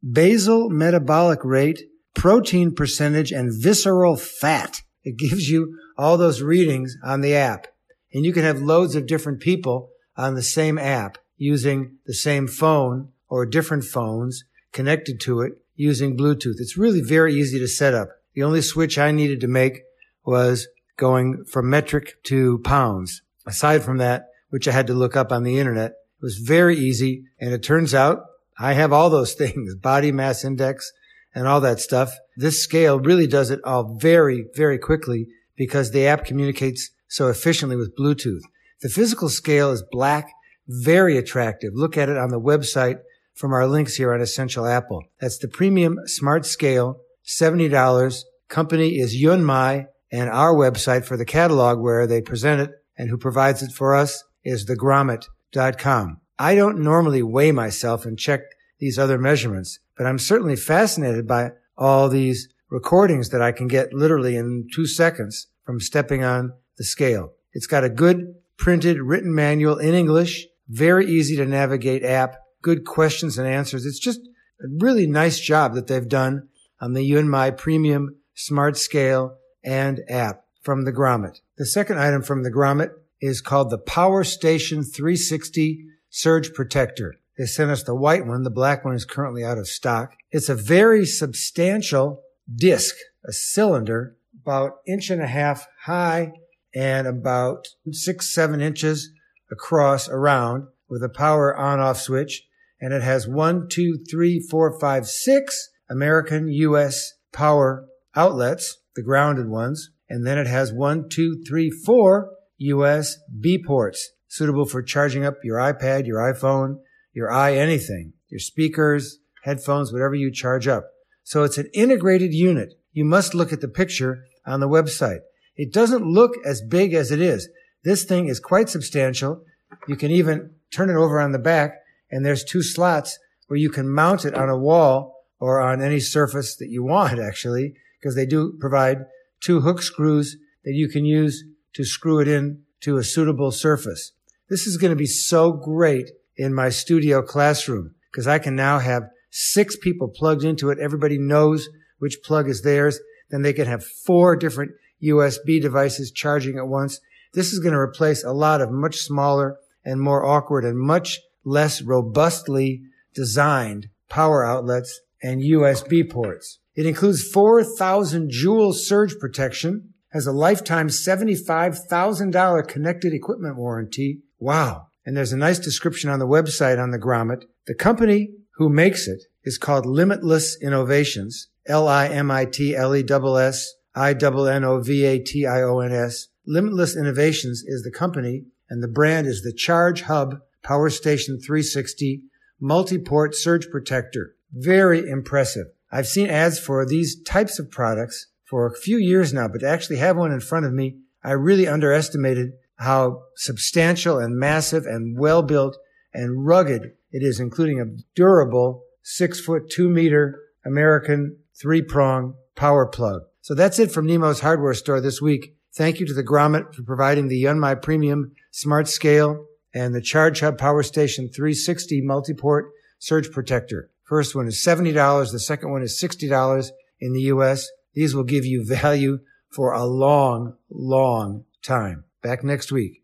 basal metabolic rate, protein percentage, and visceral fat. It gives you all those readings on the app. And you can have loads of different people on the same app using the same phone or different phones connected to it using Bluetooth. It's really very easy to set up. The only switch I needed to make was going from metric to pounds. Aside from that, which I had to look up on the internet, it was very easy. And it turns out I have all those things, body mass index and all that stuff. This scale really does it all very, very quickly because the app communicates so efficiently with Bluetooth. The physical scale is black, very attractive. Look at it on the website from our links here on Essential Apple. That's the premium smart scale, $70. Company is Yunmai and our website for the catalog where they present it and who provides it for us is thegrommet.com. I don't normally weigh myself and check these other measurements, but I'm certainly fascinated by all these recordings that I can get literally in two seconds from stepping on the scale. It's got a good printed written manual in English, very easy to navigate app, good questions and answers. It's just a really nice job that they've done on the Yunmai Premium Smart Scale and app from the Grommet. The second item from the Grommet is called the Power Station 360 surge protector. They sent us the white one. The black one is currently out of stock. It's a very substantial disc, a cylinder, about inch and a half high and about six, seven inches across around with a power on off switch. And it has one, two, three, four, five, six American US power outlets, the grounded ones. And then it has one, two, three, four USB ports suitable for charging up your iPad, your iPhone, your eye, anything, your speakers, headphones, whatever you charge up. So it's an integrated unit. You must look at the picture on the website. It doesn't look as big as it is. This thing is quite substantial. You can even turn it over on the back and there's two slots where you can mount it on a wall or on any surface that you want actually, because they do provide two hook screws that you can use to screw it in to a suitable surface. This is going to be so great in my studio classroom because I can now have six people plugged into it. Everybody knows which plug is theirs. Then they can have four different USB devices charging at once. This is going to replace a lot of much smaller and more awkward and much less robustly designed power outlets and USB ports. It includes 4,000 joule surge protection, has a lifetime $75,000 connected equipment warranty, Wow. And there's a nice description on the website on the Grommet. The company who makes it is called Limitless Innovations. L-I-M-I-T-L-E-S-S I-N-N-O-V-A-T-I-O-N-S. Limitless Innovations is the company and the brand is the Charge Hub Power Station 360 multi-port surge protector. Very impressive. I've seen ads for these types of products for a few years now, but to actually have one in front of me, I really underestimated how substantial and massive and well built and rugged it is, including a durable six foot, two meter American three prong power plug. So that's it from Nemo's hardware store this week. Thank you to the Grommet for providing the Yunmai Premium Smart Scale and the Charge Hub Power Station 360 Multiport Surge Protector. First one is $70. The second one is $60 in the US. These will give you value for a long, long time. Back next week.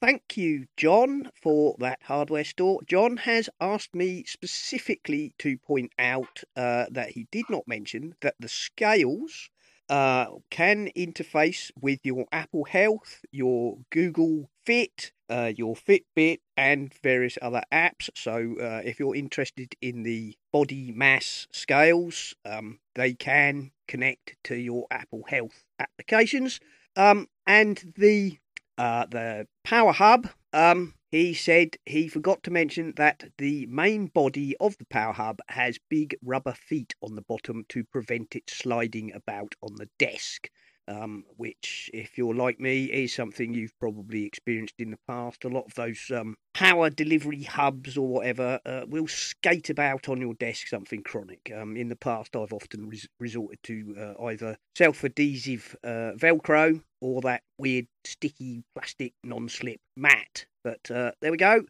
Thank you, John, for that hardware store. John has asked me specifically to point out uh, that he did not mention that the scales uh, can interface with your Apple Health, your Google Fit, uh, your Fitbit, and various other apps. So, uh, if you're interested in the body mass scales, um, they can connect to your Apple Health applications. Um, and the uh, the Power Hub, um, he said he forgot to mention that the main body of the Power Hub has big rubber feet on the bottom to prevent it sliding about on the desk. Um, which, if you're like me, is something you've probably experienced in the past. A lot of those um, power delivery hubs or whatever uh, will skate about on your desk, something chronic. Um, in the past, I've often res- resorted to uh, either self adhesive uh, Velcro or that weird sticky plastic non slip mat. But uh, there we go.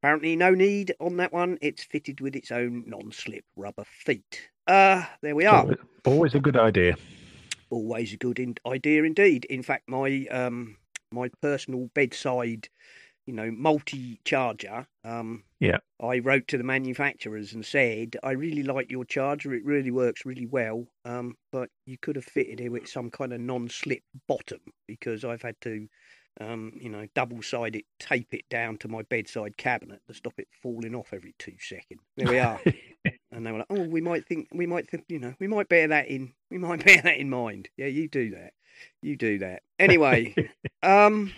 Apparently, no need on that one. It's fitted with its own non slip rubber feet. Uh, there we are. Always a good idea. Always a good in- idea indeed. In fact, my um, my personal bedside, you know, multi charger. Um, Yeah. I wrote to the manufacturers and said, I really like your charger. It really works really well. Um, but you could have fitted it with some kind of non-slip bottom because I've had to, um, you know, double-sided tape it down to my bedside cabinet to stop it falling off every two seconds. There we are. and they were like, "Oh, we might think, we might think, you know, we might bear that in, we might bear that in mind." Yeah, you do that. You do that. Anyway, um,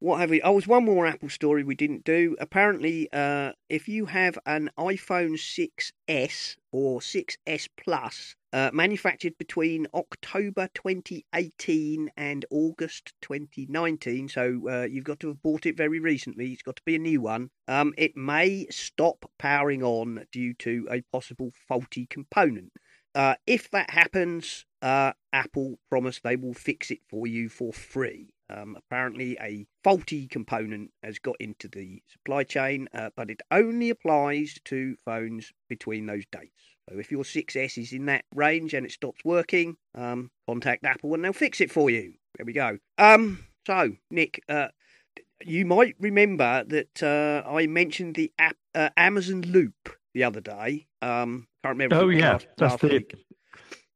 what have we? Oh, was one more Apple story we didn't do. Apparently, uh, if you have an iPhone 6s or 6s Plus, uh, manufactured between October 2018 and August 2019, so uh, you've got to have bought it very recently. It's got to be a new one. Um, it may stop powering on due to a possible faulty component. Uh, if that happens, uh, Apple promise they will fix it for you for free. Um, apparently, a faulty component has got into the supply chain, uh, but it only applies to phones between those dates. So, if your 6S is in that range and it stops working, um, contact Apple and they'll fix it for you. There we go. Um, so, Nick, uh, you might remember that uh, I mentioned the app, uh, Amazon Loop the other day. Um, can't remember. Oh yeah, last- that's last the week.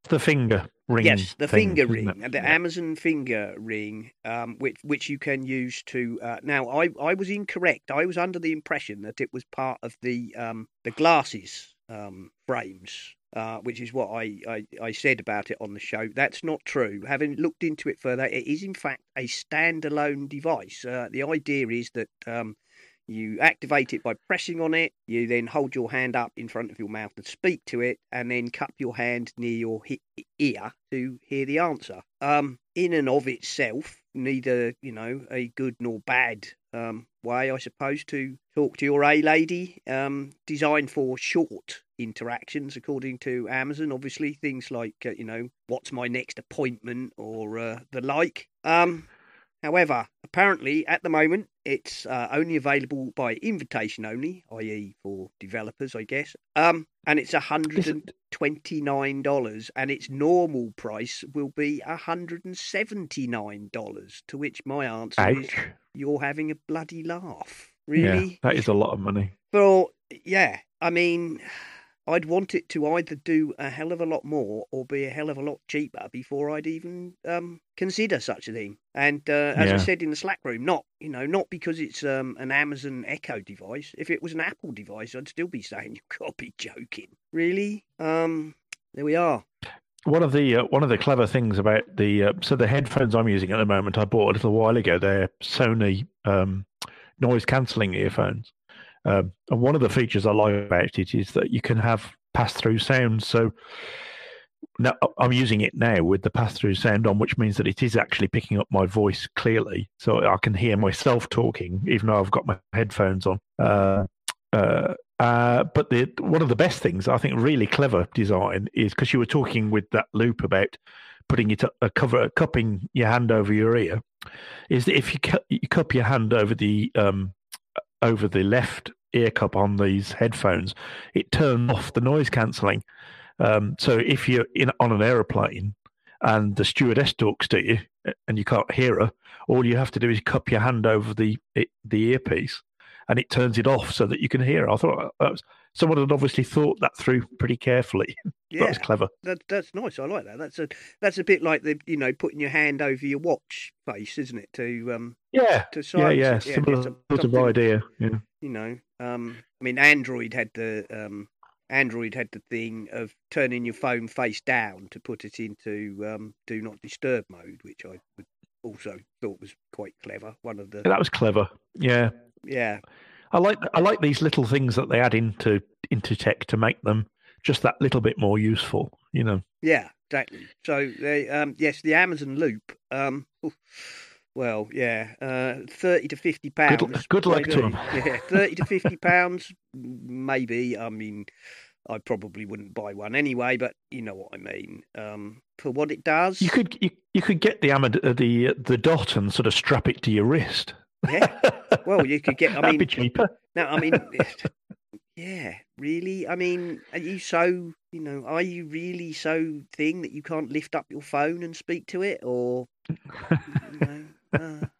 the finger ring. Yes, the thing, finger ring, the Yeah. Amazon finger ring, um, which which you can use to. Uh, now, I I was incorrect. I was under the impression that it was part of the um, the glasses um, frames, uh, which is what I, I I said about it on the show. That's not true. Having looked into it further, it is in fact a standalone device. Uh, the idea is that. Um, you activate it by pressing on it. You then hold your hand up in front of your mouth and speak to it, and then cup your hand near your he- ear to hear the answer. Um, in and of itself, neither you know a good nor bad um, way, I suppose, to talk to your A lady. Um, designed for short interactions, according to Amazon. Obviously, things like uh, you know what's my next appointment or uh, the like. Um, However, apparently at the moment it's uh, only available by invitation only, i.e., for developers, I guess. Um, and it's hundred and twenty nine dollars, and its normal price will be hundred and seventy nine dollars. To which my answer is, "You're having a bloody laugh, Yeah, really?" that is a lot of money. Well, yeah. I mean, I'd want it to either do a hell of a lot more or be a hell of a lot cheaper before I'd even um, consider such a thing. And uh, as I said in the Slack room, not you know not because it's um, an Amazon Echo device. If it was an Apple device, I'd still be saying you've got to be joking. Really? Um, there we are. One of the uh, one of the clever things about the uh, so the headphones I'm using at the moment I bought a little while ago. They're Sony um, noise cancelling earphones, um, and one of the features I like about it is that you can have pass through sound. So now I'm using it now with the pass through sound on, which means that it is actually picking up my voice clearly, so I can hear myself talking even though I've got my headphones on. Uh, uh, Uh, but the one of the best things I think, really clever design, is because you were talking with that loop about putting it a cover, cupping your hand over your ear. Is that if you, cu- you cup your hand over the um, over the left ear cup on these headphones, it turns off the noise cancelling. Um, so if you're in on an aeroplane and the stewardess talks to you eh, and you can't hear her, all you have to do is cup your hand over the eh, the earpiece, and it turns it off so that you can hear. Her. I thought uh, that was someone had obviously thought that through pretty carefully. Yeah, that was clever. That, that's nice. I like that. That's a that's a bit like the you know putting your hand over your watch face, isn't it? To um Yeah, to yeah, silence yeah. it. Similar sort of idea. Yeah. you know um i mean android had the um android had the thing of turning your phone face down to put it into um do not disturb mode which i would also thought was quite clever one of the That was clever. Yeah. yeah I like I like these little things that they add into into tech to make them just that little bit more useful. You know. yeah exactly so they um yes the amazon loop um well yeah uh 30 to 50 pounds good luck to maybe. 'em. yeah 30 to 50 pounds maybe i mean I probably wouldn't buy one anyway, but you know what I mean. Um, for what it does, You could you, you could get the Amad- uh, the uh, the dot and sort of strap it to your wrist. Yeah. Well, you could get. I That'd mean, be cheaper. now I mean, yeah, really. I mean, are you so? You know, are you really so thing that you can't lift up your phone and speak to it, or you know? Uh,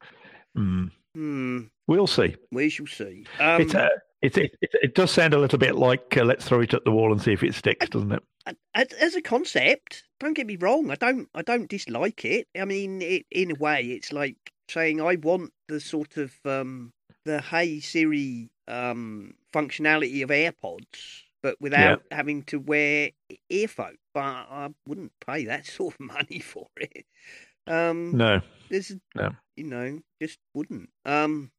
Mm, hmm. we'll see. We shall see. Um, it's uh, it's it, it, it does sound a little bit like uh, let's throw it at the wall and see if it sticks, doesn't it? as, as a concept, don't get me wrong. I don't. I don't dislike it. I mean, it in a way, it's like saying I want the sort of um, the Hey Siri um, functionality of AirPods, but without having to wear earphones. But I wouldn't pay that sort of money for it. Um, No. there's, No. you know, just wouldn't. Um,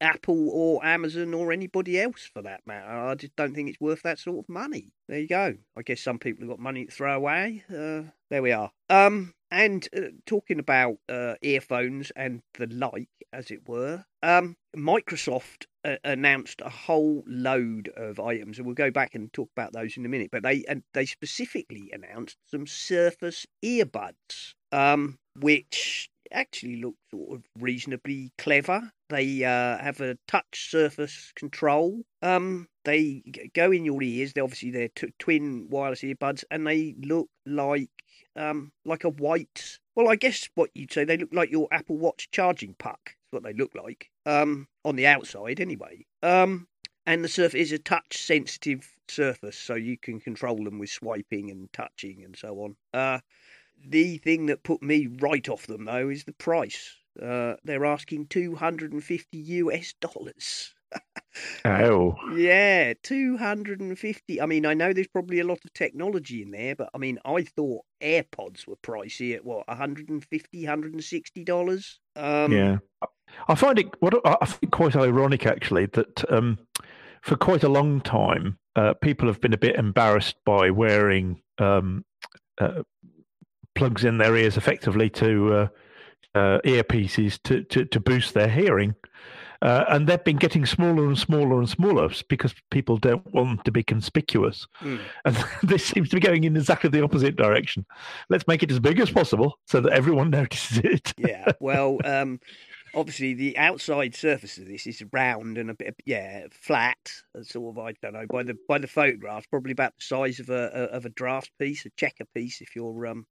Apple or Amazon or anybody else for that matter. I just don't think it's worth that sort of money. There you go. I guess some people have got money to throw away. Uh, there we are. Um, and uh, talking about uh, earphones and the like, as it were, um, Microsoft uh, announced a whole load of items, and we'll go back and talk about those in a minute. But they and they specifically announced some Surface earbuds, um, which actually look sort of reasonably clever. They uh, have a touch surface control. Um, they go in your ears. They obviously they're t- twin wireless earbuds, and they look like um like a white. Well, I guess what you'd say they look like your Apple Watch charging puck. That's what they look like. Um, on the outside anyway. Um, and the surface is a touch sensitive surface, so you can control them with swiping and touching and so on. Uh, the thing that put me right off them though is the price. Uh, they're asking two hundred and fifty US dollars. Oh, Yeah, two hundred and fifty. I mean, I know there's probably a lot of technology in there, but I mean, I thought AirPods were pricey at what 150 160 dollars. Um, yeah. I find it what I find quite ironic actually that um, for quite a long time uh, people have been a bit embarrassed by wearing um, uh, plugs in their ears effectively to uh, earpieces to, to to boost their hearing. Uh, and they've been getting smaller and smaller and smaller because people don't want to be conspicuous. Mm. And this seems to be going in exactly the opposite direction. Let's make it as big as possible so that everyone notices it. yeah. Well, um, obviously the outside surface of this is round and a bit, yeah, flat. uh, Sort of, I don't know by the by the photograph, probably about the size of a, a of a draft piece, a checker piece, if you're um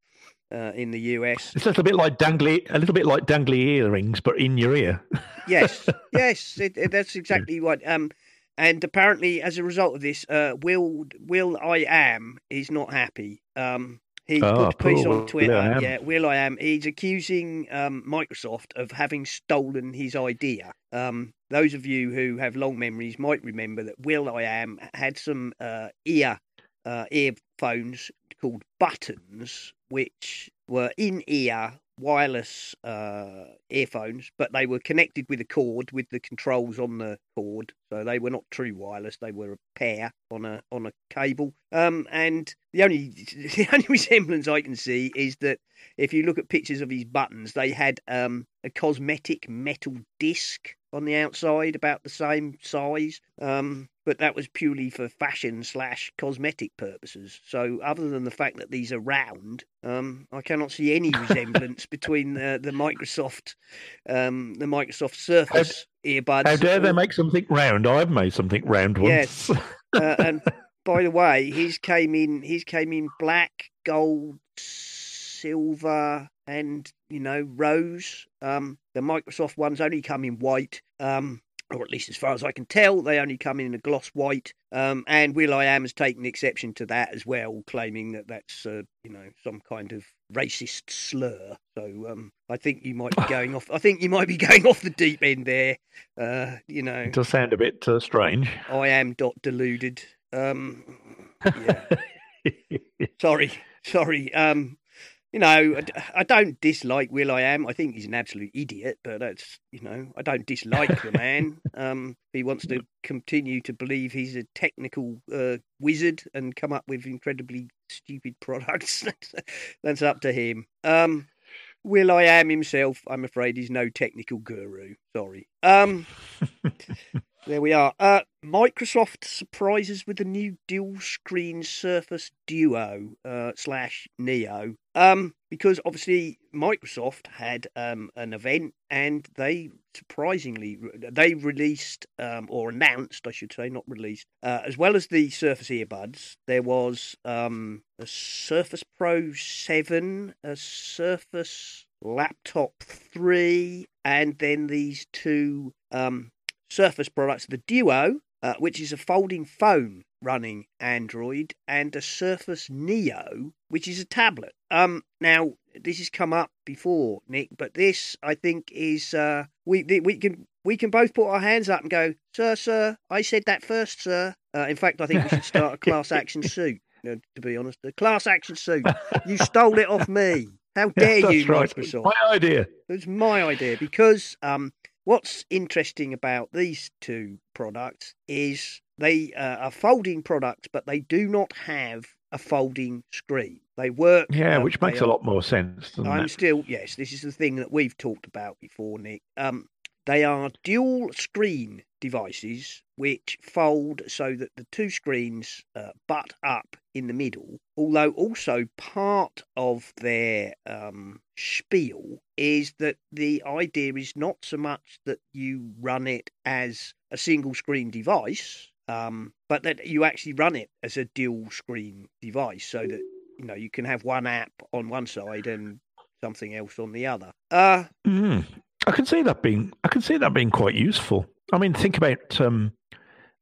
uh, in the US. It's a little bit like dangly, a little bit like dangly earrings, but in your ear. Yes, yes, it, it- that's exactly what. Um, and apparently, as a result of this, uh, Will Will.i.am is not happy. Um, he Ah, put a piece on Twitter. Am. Yeah, Will.i.am. He's accusing um, Microsoft of having stolen his idea. Um, those of you who have long memories might remember that Will.i.am had some uh, ear uh, earphones called buttons, which were in ear wireless uh, earphones, but they were connected with a cord with the controls on the cord, so they were not true wireless. They were a pair on a on a cable. Um, and the only the only resemblance I can see is that if you look at pictures of his buttons, they had um, a cosmetic metal disc on the outside, about the same size. Um, but that was purely for fashion slash cosmetic purposes. So, other than the fact that these are round, um, I cannot see any resemblance between the, the Microsoft um, the Microsoft Surface earbuds. How dare they make something round? I've made something round once. Yes. uh, and by the way, his came in. His came in black, gold, silver, and you know rose. Um, the Microsoft ones only come in white. Um, or at least as far as I can tell, they only come in a gloss white. Um, and Will.i.am has taken exception to that as well, claiming that that's uh, you know some kind of racist slur. So um, I think you might be going off. I think you might be going off the deep end there. Uh, you know, It does sound a bit uh, strange. I am dot deluded. Um, yeah. sorry, sorry. Um, you know, I don't dislike Will.i.am. I think he's an absolute idiot, but that's you know, I don't dislike the man. Um, he wants to continue to believe he's a technical uh, wizard and come up with incredibly stupid products. that's, that's up to him. Um, Will.i.am himself, I'm afraid, is no technical guru. Sorry. Um, there we are. Uh, Microsoft surprises with a new dual screen Surface Duo uh, slash Neo. Um, because obviously Microsoft had um, an event and they surprisingly they released um, or announced, I should say, not released, uh, as well as the Surface earbuds. There was um, a Surface Pro Seven, a Surface Laptop Three, and then these two um, Surface products, the Duo, uh, which is a folding phone running Android, and a Surface Neo, which is a tablet. Um, now this has come up before, Nick, but this I think is uh, we we can we can both put our hands up and go, sir, sir, I said that first, sir. Uh, in fact, I think we should start a class action suit. uh, To be honest, a class action suit. You stole it off me. How dare That's you, right. Microsoft? My idea. It was my idea because um, what's interesting about these two products is they uh, are folding products, but they do not have a folding screen. They work. Yeah, um, which makes they a lot more sense. I'm it? still yes. This is the thing that we've talked about before, Nick. Um, they are dual screen devices which fold so that the two screens uh, butt up in the middle. Although also part of their um, spiel is that the idea is not so much that you run it as a single screen device, um, but that you actually run it as a dual screen device so that you know you can have one app on one side and something else on the other. Uh Mm. I can see that being. I can see that being quite useful. I mean, think about um,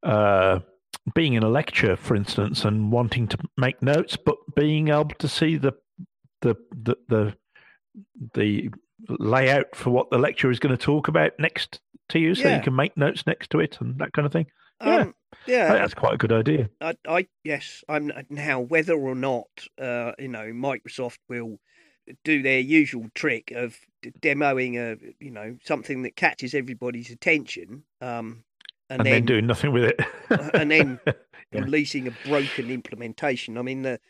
uh, being in a lecture, for instance, and wanting to make notes, but being able to see the the the the, the layout for what the lecturer is going to talk about next to you, so Yeah. you can make notes next to it and that kind of thing. Yeah. um, I think yeah. that's quite a good idea. I, I yes, I'm now whether or not uh, you know Microsoft will do their usual trick of d- demoing a you know something that catches everybody's attention, um, and, And, then, doing nothing with it. and then Yeah. releasing a broken implementation. I mean, the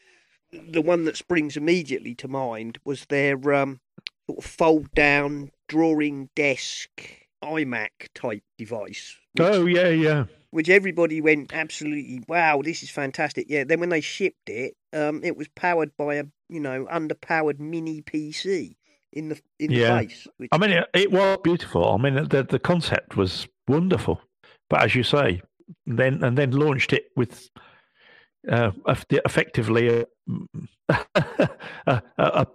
the one that springs immediately to mind was their um, sort of fold down drawing desk iMac type device. which- oh yeah, yeah. which everybody went absolutely wow, this is fantastic. Yeah, then when they shipped it, um, it was powered by a you know underpowered mini PC in the in Yeah. the face. Which, I mean, it, it was beautiful. I mean, the the concept was wonderful, but as you say, then and then launched it with uh, effectively a, a, a,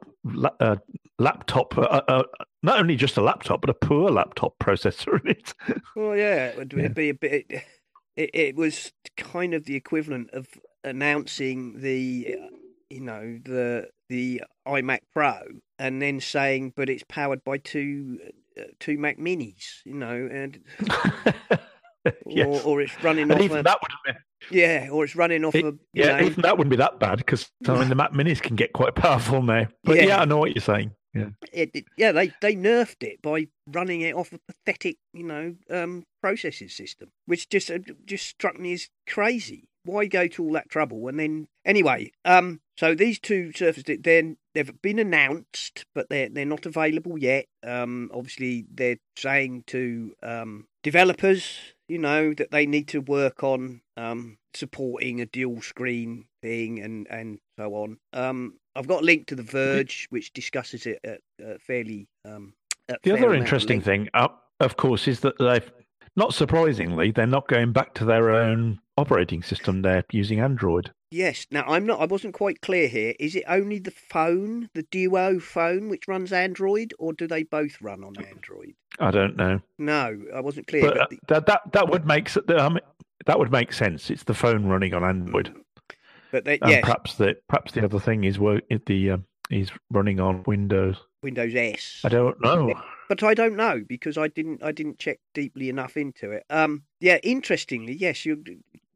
a, laptop, a, a, not only just a laptop, but a poor laptop processor in it. well, yeah, it would Yeah. be a bit. It, it was kind of the equivalent of announcing the uh, you know the the iMac Pro and then saying, but it's powered by two uh, two Mac Minis, you know, and yes. or, or it's running and off even a that would been, yeah, or it's running off it- a yeah, know, even that wouldn't be that bad because I mean the Mac Minis can get quite powerful now. But Yeah. yeah, I know what you're saying. Yeah. it, it- yeah, they they nerfed it by running it off a pathetic, you know, um, processing system, which just uh, just struck me as crazy. Why go to all that trouble and then anyway? Um, so these two surfaces, then they've been announced, but they're they're not available yet. Um, obviously they're saying to um developers, you know, that they need to work on um, supporting a dual screen thing and and so on. Um, I've got a link to the Verge, which discusses it at, at fairly. Um, at The other interesting thing, uh, of course, is that they've, not surprisingly, they're not going back to their own operating system. They're using Android. Yes. Now I'm not. I wasn't quite clear here. Is it only the phone, the Duo phone, which runs Android, or do they both run on Android? I don't know, No, I wasn't clear. but But, uh, the, that that that would make um, that would make sense. It's the phone running on Android, but they, and yes, perhaps the perhaps the other thing is work the um, is running on Windows. Windows S. I don't know. but I don't know because I didn't I didn't check deeply enough into it. Um, yeah, interestingly, yes, you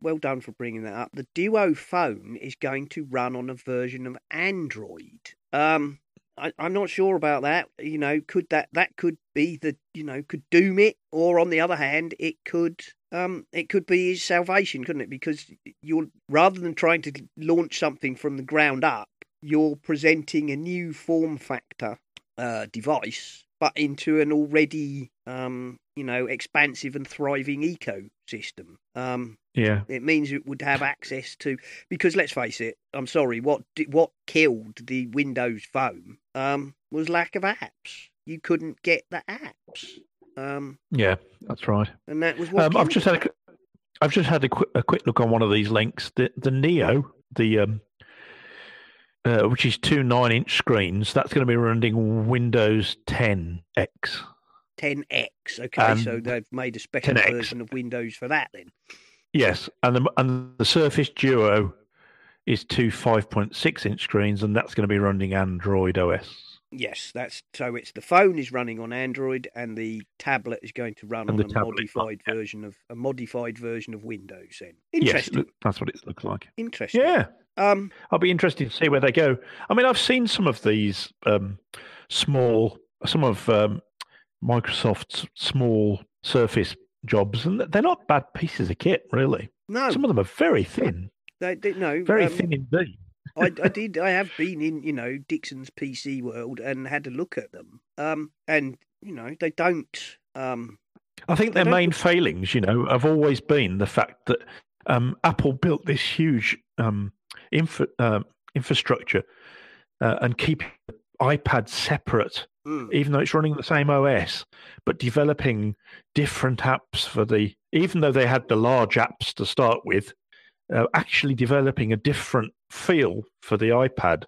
well done for bringing that up. The Duo phone is going to run on a version of Android. Um, I, I'm not sure about that. You know, could that that could be the you know could doom it, or on the other hand, it could um it could be his salvation, couldn't it? Because you're rather than trying to launch something from the ground up, you're presenting a new form factor uh, device, but into an already, um, you know, expansive and thriving ecosystem. Um, Yeah, it means it would have access to because let's face it, I'm sorry, what what killed the Windows Phone um, was lack of apps. You couldn't get the apps, um, yeah, that's right. and that was what. Um, I've just had a, qu- I've just had a quick, a quick look on one of these links. The the Neo, the um, uh, which is two nine inch screens. That's going to be running Windows 10 X. 10x. Okay, so Um, they've made a special 10X. version of Windows for that then. Yes, and the and the Surface Duo is two five point six inch screens, and that's going to be running Android OS. Yes, that's so. It's the phone is running on Android, and the tablet is going to run And on a modified yeah. version of a modified version of Windows. Then Yes, interesting, look- that's what it looks like. interesting. Yeah, Um. I'll be interested to see where they go. I mean, I've seen some of these um, small, some of um, Microsoft's small Surface jobs, and they're not bad pieces of kit, really. No, Some of them are very thin, they did no. very um, thin indeed. I, I did. I have been in, you know, Dixon's PC world and had a look at them. Um. And you know, they don't. Um. I think their main failings, you know, have always been the fact that um, Apple built this huge um, infra- um infrastructure uh, and keep iPad separate, mm, even though it's running the same OS, but developing different apps for the, even though they had the large apps to start with, uh, actually developing a different feel for the iPad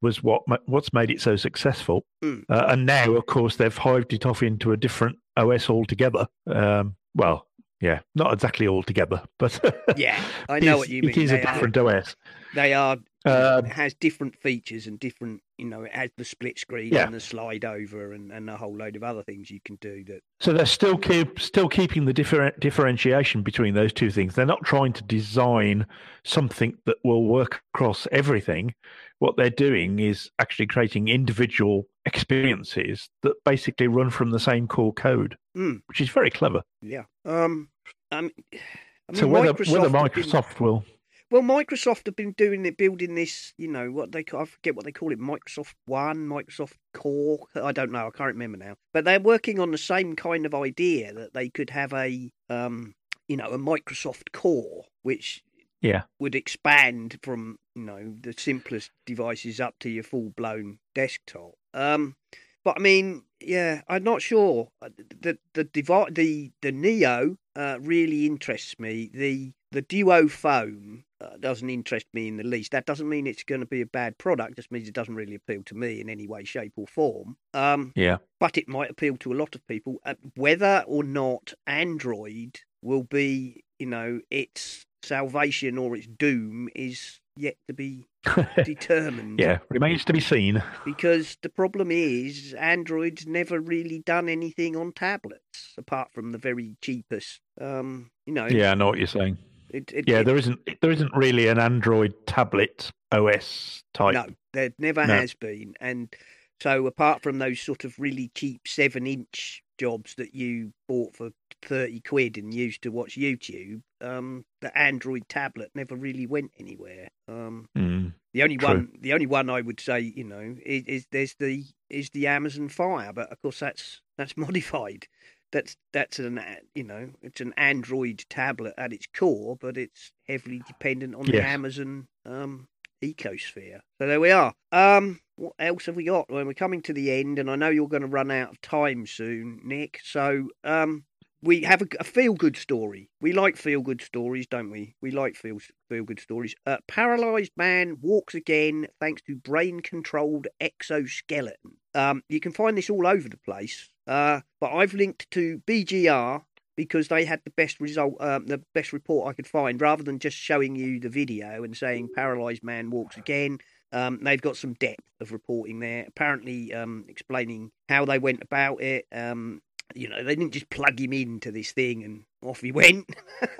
was what what's made it so successful. Mm. Uh, and now, of course, they've hived it off into a different OS altogether. Um, well, yeah, not exactly altogether, but Yeah, I know what you mean. It is They a are- different OS. They are. Um, it has different features and different. You know, it has the split screen Yeah. and the slide over and, and a whole load of other things you can do that So they're still keep still keeping the differ- differentiation between those two things. They're not trying to design something that will work across everything. What they're doing is actually creating individual experiences that basically run from the same core code, Mm. which is very clever. Yeah. Um. Um. I mean, so whether Microsoft whether Microsoft will well, Microsoft have been doing it, building this. You know what they I forget what they call it. Microsoft One, Microsoft Core. I don't know. I can't remember now. But they're working on the same kind of idea that they could have a um, you know, a Microsoft Core, which Yeah. would expand from you know the simplest devices up to your full blown desktop. Um, but I mean, yeah, I'm not sure. Uh, The the devi- the the Neo uh, really interests me. The the Duo phone uh, doesn't interest me in the least. That doesn't mean it's going to be a bad product. Just means it doesn't really appeal to me in any way, shape, or form. Um, yeah but it might appeal to a lot of people. Uh, whether or not Android will be, you know, its salvation or its doom is yet to be determined. yeah remains to be seen. Because the problem is, Android's never really done anything on tablets apart from the very cheapest. Um, you know, Yeah, I know what you're saying. It, it, Yeah, it- there isn't there isn't really an Android tablet OS type. No, there never No. has been. And so, apart from those sort of really cheap seven inch jobs that you bought for 30 quid and used to watch YouTube, um, the Android tablet never really went anywhere. Um, Mm. the only True. one, the only one I would say, you know, is, is there's the is the Amazon Fire, but of course that's that's modified. That's that's an you know it's an Android tablet at its core, but it's heavily dependent on the Amazon um, ecosphere. So there we are. Um, what else have we got? Well, we're coming to the end, and I know you're going to run out of time soon, Nick. So um, we have a, a feel good story. We like feel good stories, don't we? We like feel feel good stories. Uh, paralyzed man walks again thanks to brain controlled exoskeleton. Um, you can find this all over the place. Uh, but I've linked to BGR because they had the best result, um, the best report I could find, rather than just showing you the video and saying paralyzed man walks again. Um, they've got some depth of reporting there, apparently um, explaining how they went about it. Um, you know, they didn't just plug him into this thing and off he went.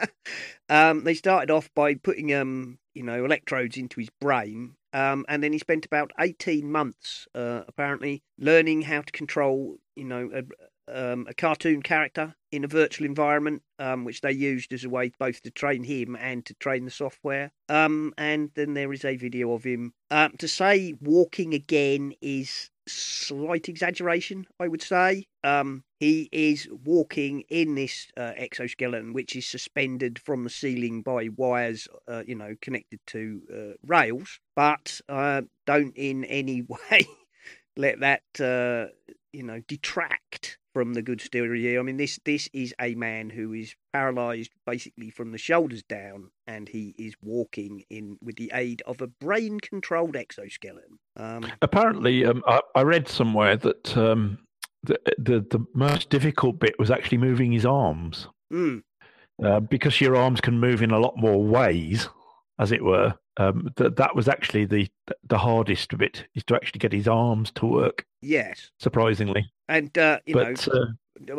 um, they started off by putting, um, you know, electrodes into his brain, um, and then he spent about eighteen months, uh, apparently, learning how to control, you know, a, um, a cartoon character in a virtual environment, um, which they used as a way both to train him and to train the software. Um, and then there is a video of him. Um, to say walking again is slight exaggeration, I would say. Um, he is walking in this uh, exoskeleton, which is suspended from the ceiling by wires, uh, you know, connected to uh, rails. But uh, don't in any way let that, uh, you know, detract from the good story here. I mean, this this is a man who is paralysed basically from the shoulders down, and he is walking in with the aid of a brain-controlled exoskeleton. Um, Apparently, um, I, I read somewhere that um, the, the the most difficult bit was actually moving his arms mm, uh, because your arms can move in a lot more ways, as it were. Um, that that was actually the the hardest bit is to actually get his arms to work. yes, Surprisingly, and uh, you but uh,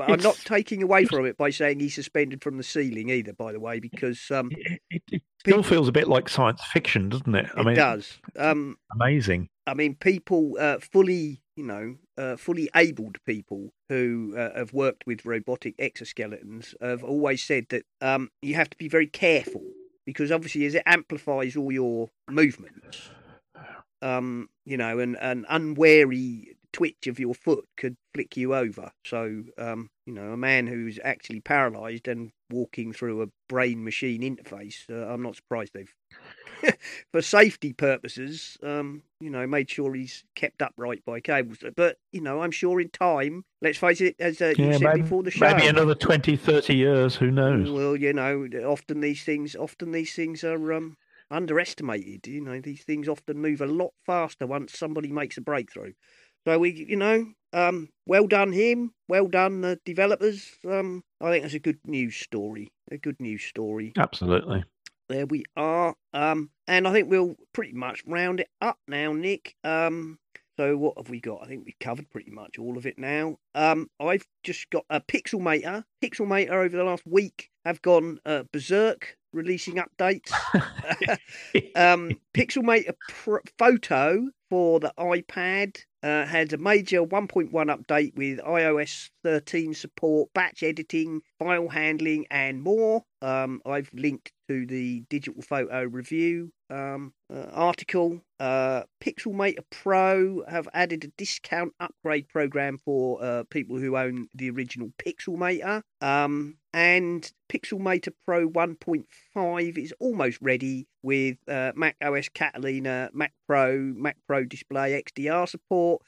I'm not taking away from it by saying he's suspended from the ceiling either. By the way, because um, it, it, it still feels a bit like science fiction, doesn't it? I mean it mean, does. Um, amazing. I mean, people uh, fully, you know, uh, fully abled people who uh, have worked with robotic exoskeletons have always said that um, you have to be very careful because obviously, as it amplifies all your movements, um, you know, and an unwary twitch of your foot could flick you over. So, um, you know, a man who's actually paralysed and walking through a brain machine interface, uh, I'm not surprised they've, for safety purposes, um, you know, made sure he's kept upright by cables. But, you know, I'm sure in time, let's face it, as uh, you Yeah, said maybe, before the show. maybe another 20, 30 years. Who knows? Well, you know, often these things, often these things are um, underestimated. You know, these things often move a lot faster once somebody makes a breakthrough. So we, you know, um, well done him, well done the developers. Um, I think that's a good news story. A good news story. Absolutely. There we are. Um, and I think we'll pretty much round it up now, Nick. Um, so what have we got? I think we've covered pretty much all of it now. Um, I've just got a Pixelmator. Pixelmator over the last week have gone uh, berserk, releasing updates. um, Pixelmator Pro- Photo for the iPad uh, had a major 1.1 update with iOS 13 support, batch editing, file handling, and more. Um, I've linked to the digital photo review um, uh, article. Uh, Pixelmator Pro have added a discount upgrade program for uh, people who own the original Pixelmator. Um, and Pixelmator Pro 1.5 is almost ready with uh, Mac OS Catalina, Mac Pro, Mac Pro Display XDR support,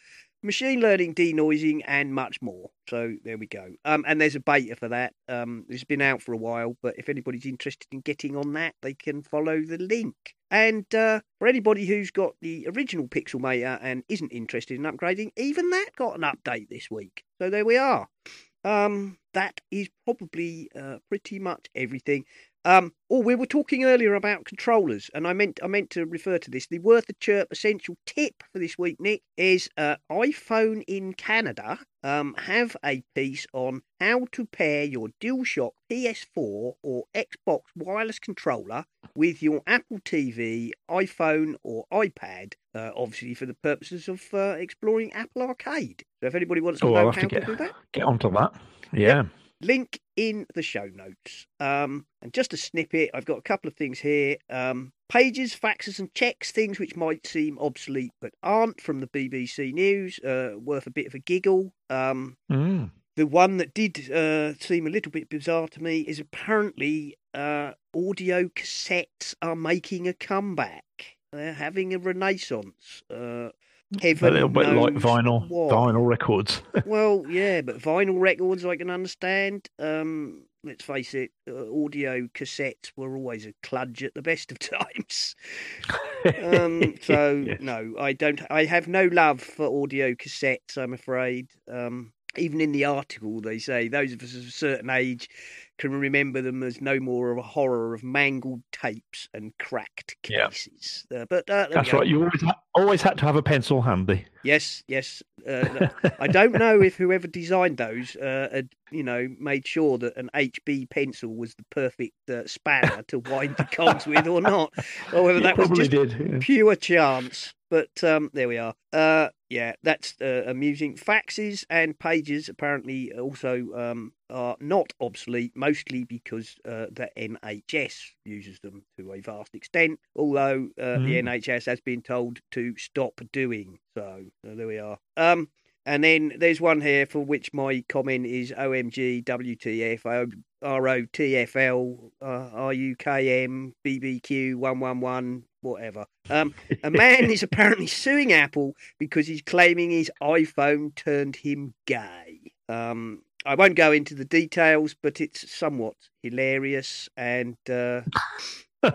machine learning denoising, and much more. So there we go. Um, and there's a beta for that. Um, it's been out for a while, but if anybody's interested in getting on that, they can follow the link. And uh, for anybody who's got the original Pixelmator and isn't interested in upgrading, even that got an update this week. So there we are. Um, that is probably uh, pretty much everything. Um, oh, we were talking earlier about controllers, and I meant I meant to refer to this. The worth a chirp essential tip for this week, Nick, is uh, iPhone in Canada um, have a piece on how to pair your DualShock PS4 or Xbox wireless controller with your Apple TV, iPhone, or iPad. Uh, obviously, for the purposes of uh, exploring Apple Arcade. So, if anybody wants to Oh, know I'll how to to get, do that, get onto that. Yeah. Link in the show notes. Um, and just a snippet, I've got a couple of things here. Um, pages, faxes, and checks, things which might seem obsolete but aren't from the BBC News, uh, worth a bit of a giggle. Um, Mm. the one that did uh, seem a little bit bizarre to me is apparently uh, audio cassettes are making a comeback. They're having a renaissance. Heaven a little bit like vinyl, why. vinyl records. well, yeah, but vinyl records I can understand. Um, let's face it, uh, audio cassettes were always a kludge at the best of times. Um, so Yes. no, I don't. I have no love for audio cassettes. I'm afraid. Um, even in the article, they say those of us of a certain age can remember them as no more of a horror of mangled tapes and cracked Yeah. cases. Uh, but uh, That's right. You always ha- always had to have a pencil handy. Yes, yes. Uh, I don't know if whoever designed those uh, had, you know, made sure that an HB pencil was the perfect uh, spanner to wind the cogs with or not, or whether You that was just did. yeah. pure chance. But um, there we are. Yeah, that's uh, amusing. Faxes and pages apparently also um, are not obsolete, mostly because uh, the NHS uses them to a vast extent. Although uh, the Mm. NHS has been told to stop doing so. So there we are. Um, and then there's one here for which my comment is OMG, WTF, O- ROTFL, uh, RUKM, BBQ, 111, whatever. Um, a man is apparently suing Apple because he's claiming his iPhone turned him gay. Um, I won't go into the details, but it's somewhat hilarious and. Uh,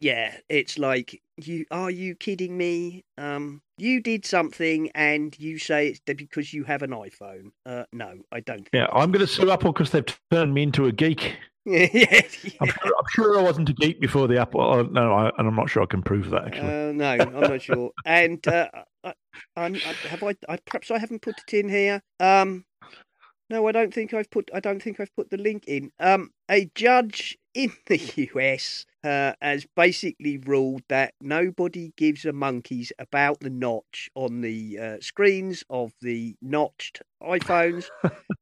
yeah, it's like you are you kidding me? Um, you did something and you say it's because you have an iPhone. Uh, no, I don't. Think Yeah, I'm going to sue Apple because they've turned me into a geek. yeah, yeah. I'm sure, I'm sure I wasn't a geek before the Apple. Oh, no, I, and I'm not sure I can prove that actually. Uh, no, I'm not sure. And uh, I, I'm, I, have I, I? Perhaps I haven't put it in here. Um, no, I don't think I've put. I don't think I've put the link in. Um, a judge in the US uh, has basically ruled that nobody gives a monkeys about the notch on the uh, screens of the notched iPhones,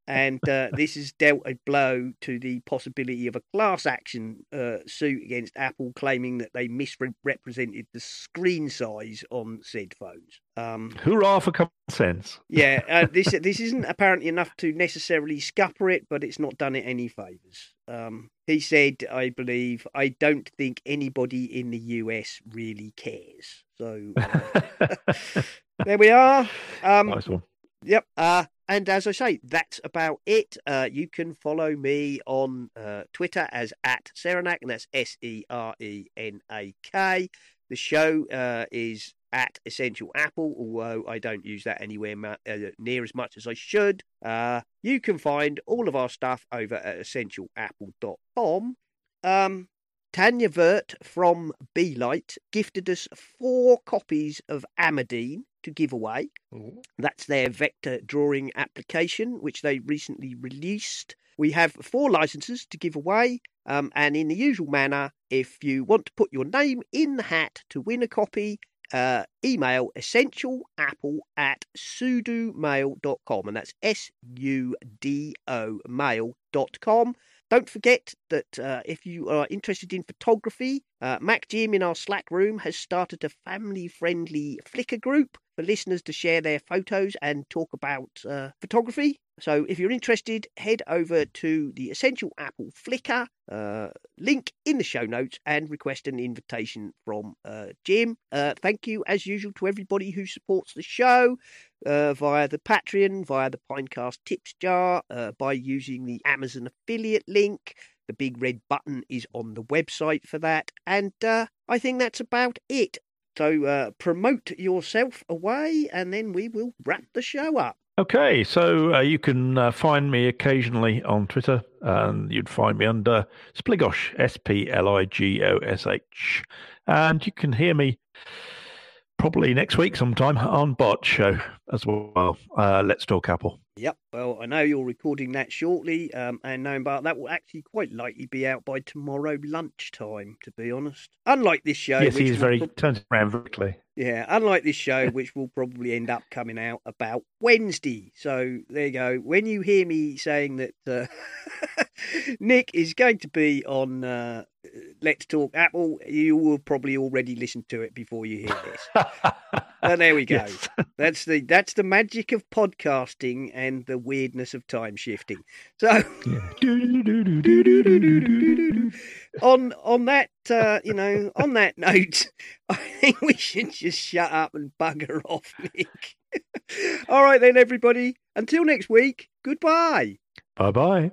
and uh, this has dealt a blow to the possibility of a class action uh, suit against Apple, claiming that they misrepresented the screen size on said phones. Um, Hurrah for common sense. yeah, uh, this this isn't apparently enough to necessarily scupper it, but it's not done it any favours. Um, he said, I believe, I don't think anybody in the US really cares. So uh, there we are. Um, nice one. Yep. Uh, and as I say, that's about it. Uh, you can follow me on uh, Twitter as at Serenak, and that's S E R E N A K. The show uh, is at Essential Apple, although I don't use that anywhere ma- uh, near as much as I should. Uh, you can find all of our stuff over at essentialapple.com. Um, Tanya Vert from Light gifted us four copies of Amadine to give away. That's their vector drawing application, which they recently released. We have four licenses to give away, um, and in the usual manner, if you want to put your name in the hat to win a copy, uh, email essentialapple at sudomail.com, and that's S U D O mail.com. Don't forget that uh, if you are interested in photography, uh, Mac Jim in our Slack room has started a family friendly Flickr group for listeners to share their photos and talk about uh, photography. So if you're interested, head over to the Essential Apple Flickr uh, link in the show notes and request an invitation from uh, Jim. Uh, thank you, as usual, to everybody who supports the show uh, via the Patreon, via the Pinecast tips jar, uh, by using the Amazon affiliate link. The big red button is on the website for that. And uh, I think that's about it. So promote yourself away, and then we will wrap the show up. Okay, so uh, you can uh, find me occasionally on Twitter, and you'd find me under Spligosh, S P L I G O S H. And you can hear me probably next week sometime on Bart Show as well. Uh, Let's Talk Apple. Yep. Well, I know you're recording that shortly, um, and knowing about that will actually quite likely be out by tomorrow lunchtime. To be honest, unlike this show, yes, which he's very turns around quickly. Yeah, unlike this show, which will probably end up coming out about Wednesday. So there you go. When you hear me saying that uh, Nick is going to be on uh, Let's Talk Apple, you will probably already listen to it before you hear this. and there we go. Yes. That's the that's the magic of podcasting and the weirdness of time shifting. So on on that uh, you know on that note, I think we should just shut up and bugger off, Nick. All right then, everybody. Until next week. Goodbye. Bye bye.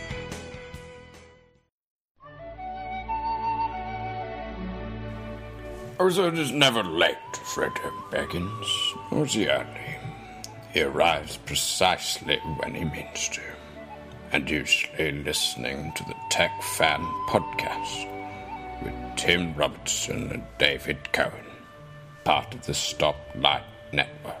It is never late, Frodo Baggins, or early? He arrives precisely when he means to, and usually listening to the Tech Fan Podcast with Tim Robertson and David Cohen, part of the Stoplight Network.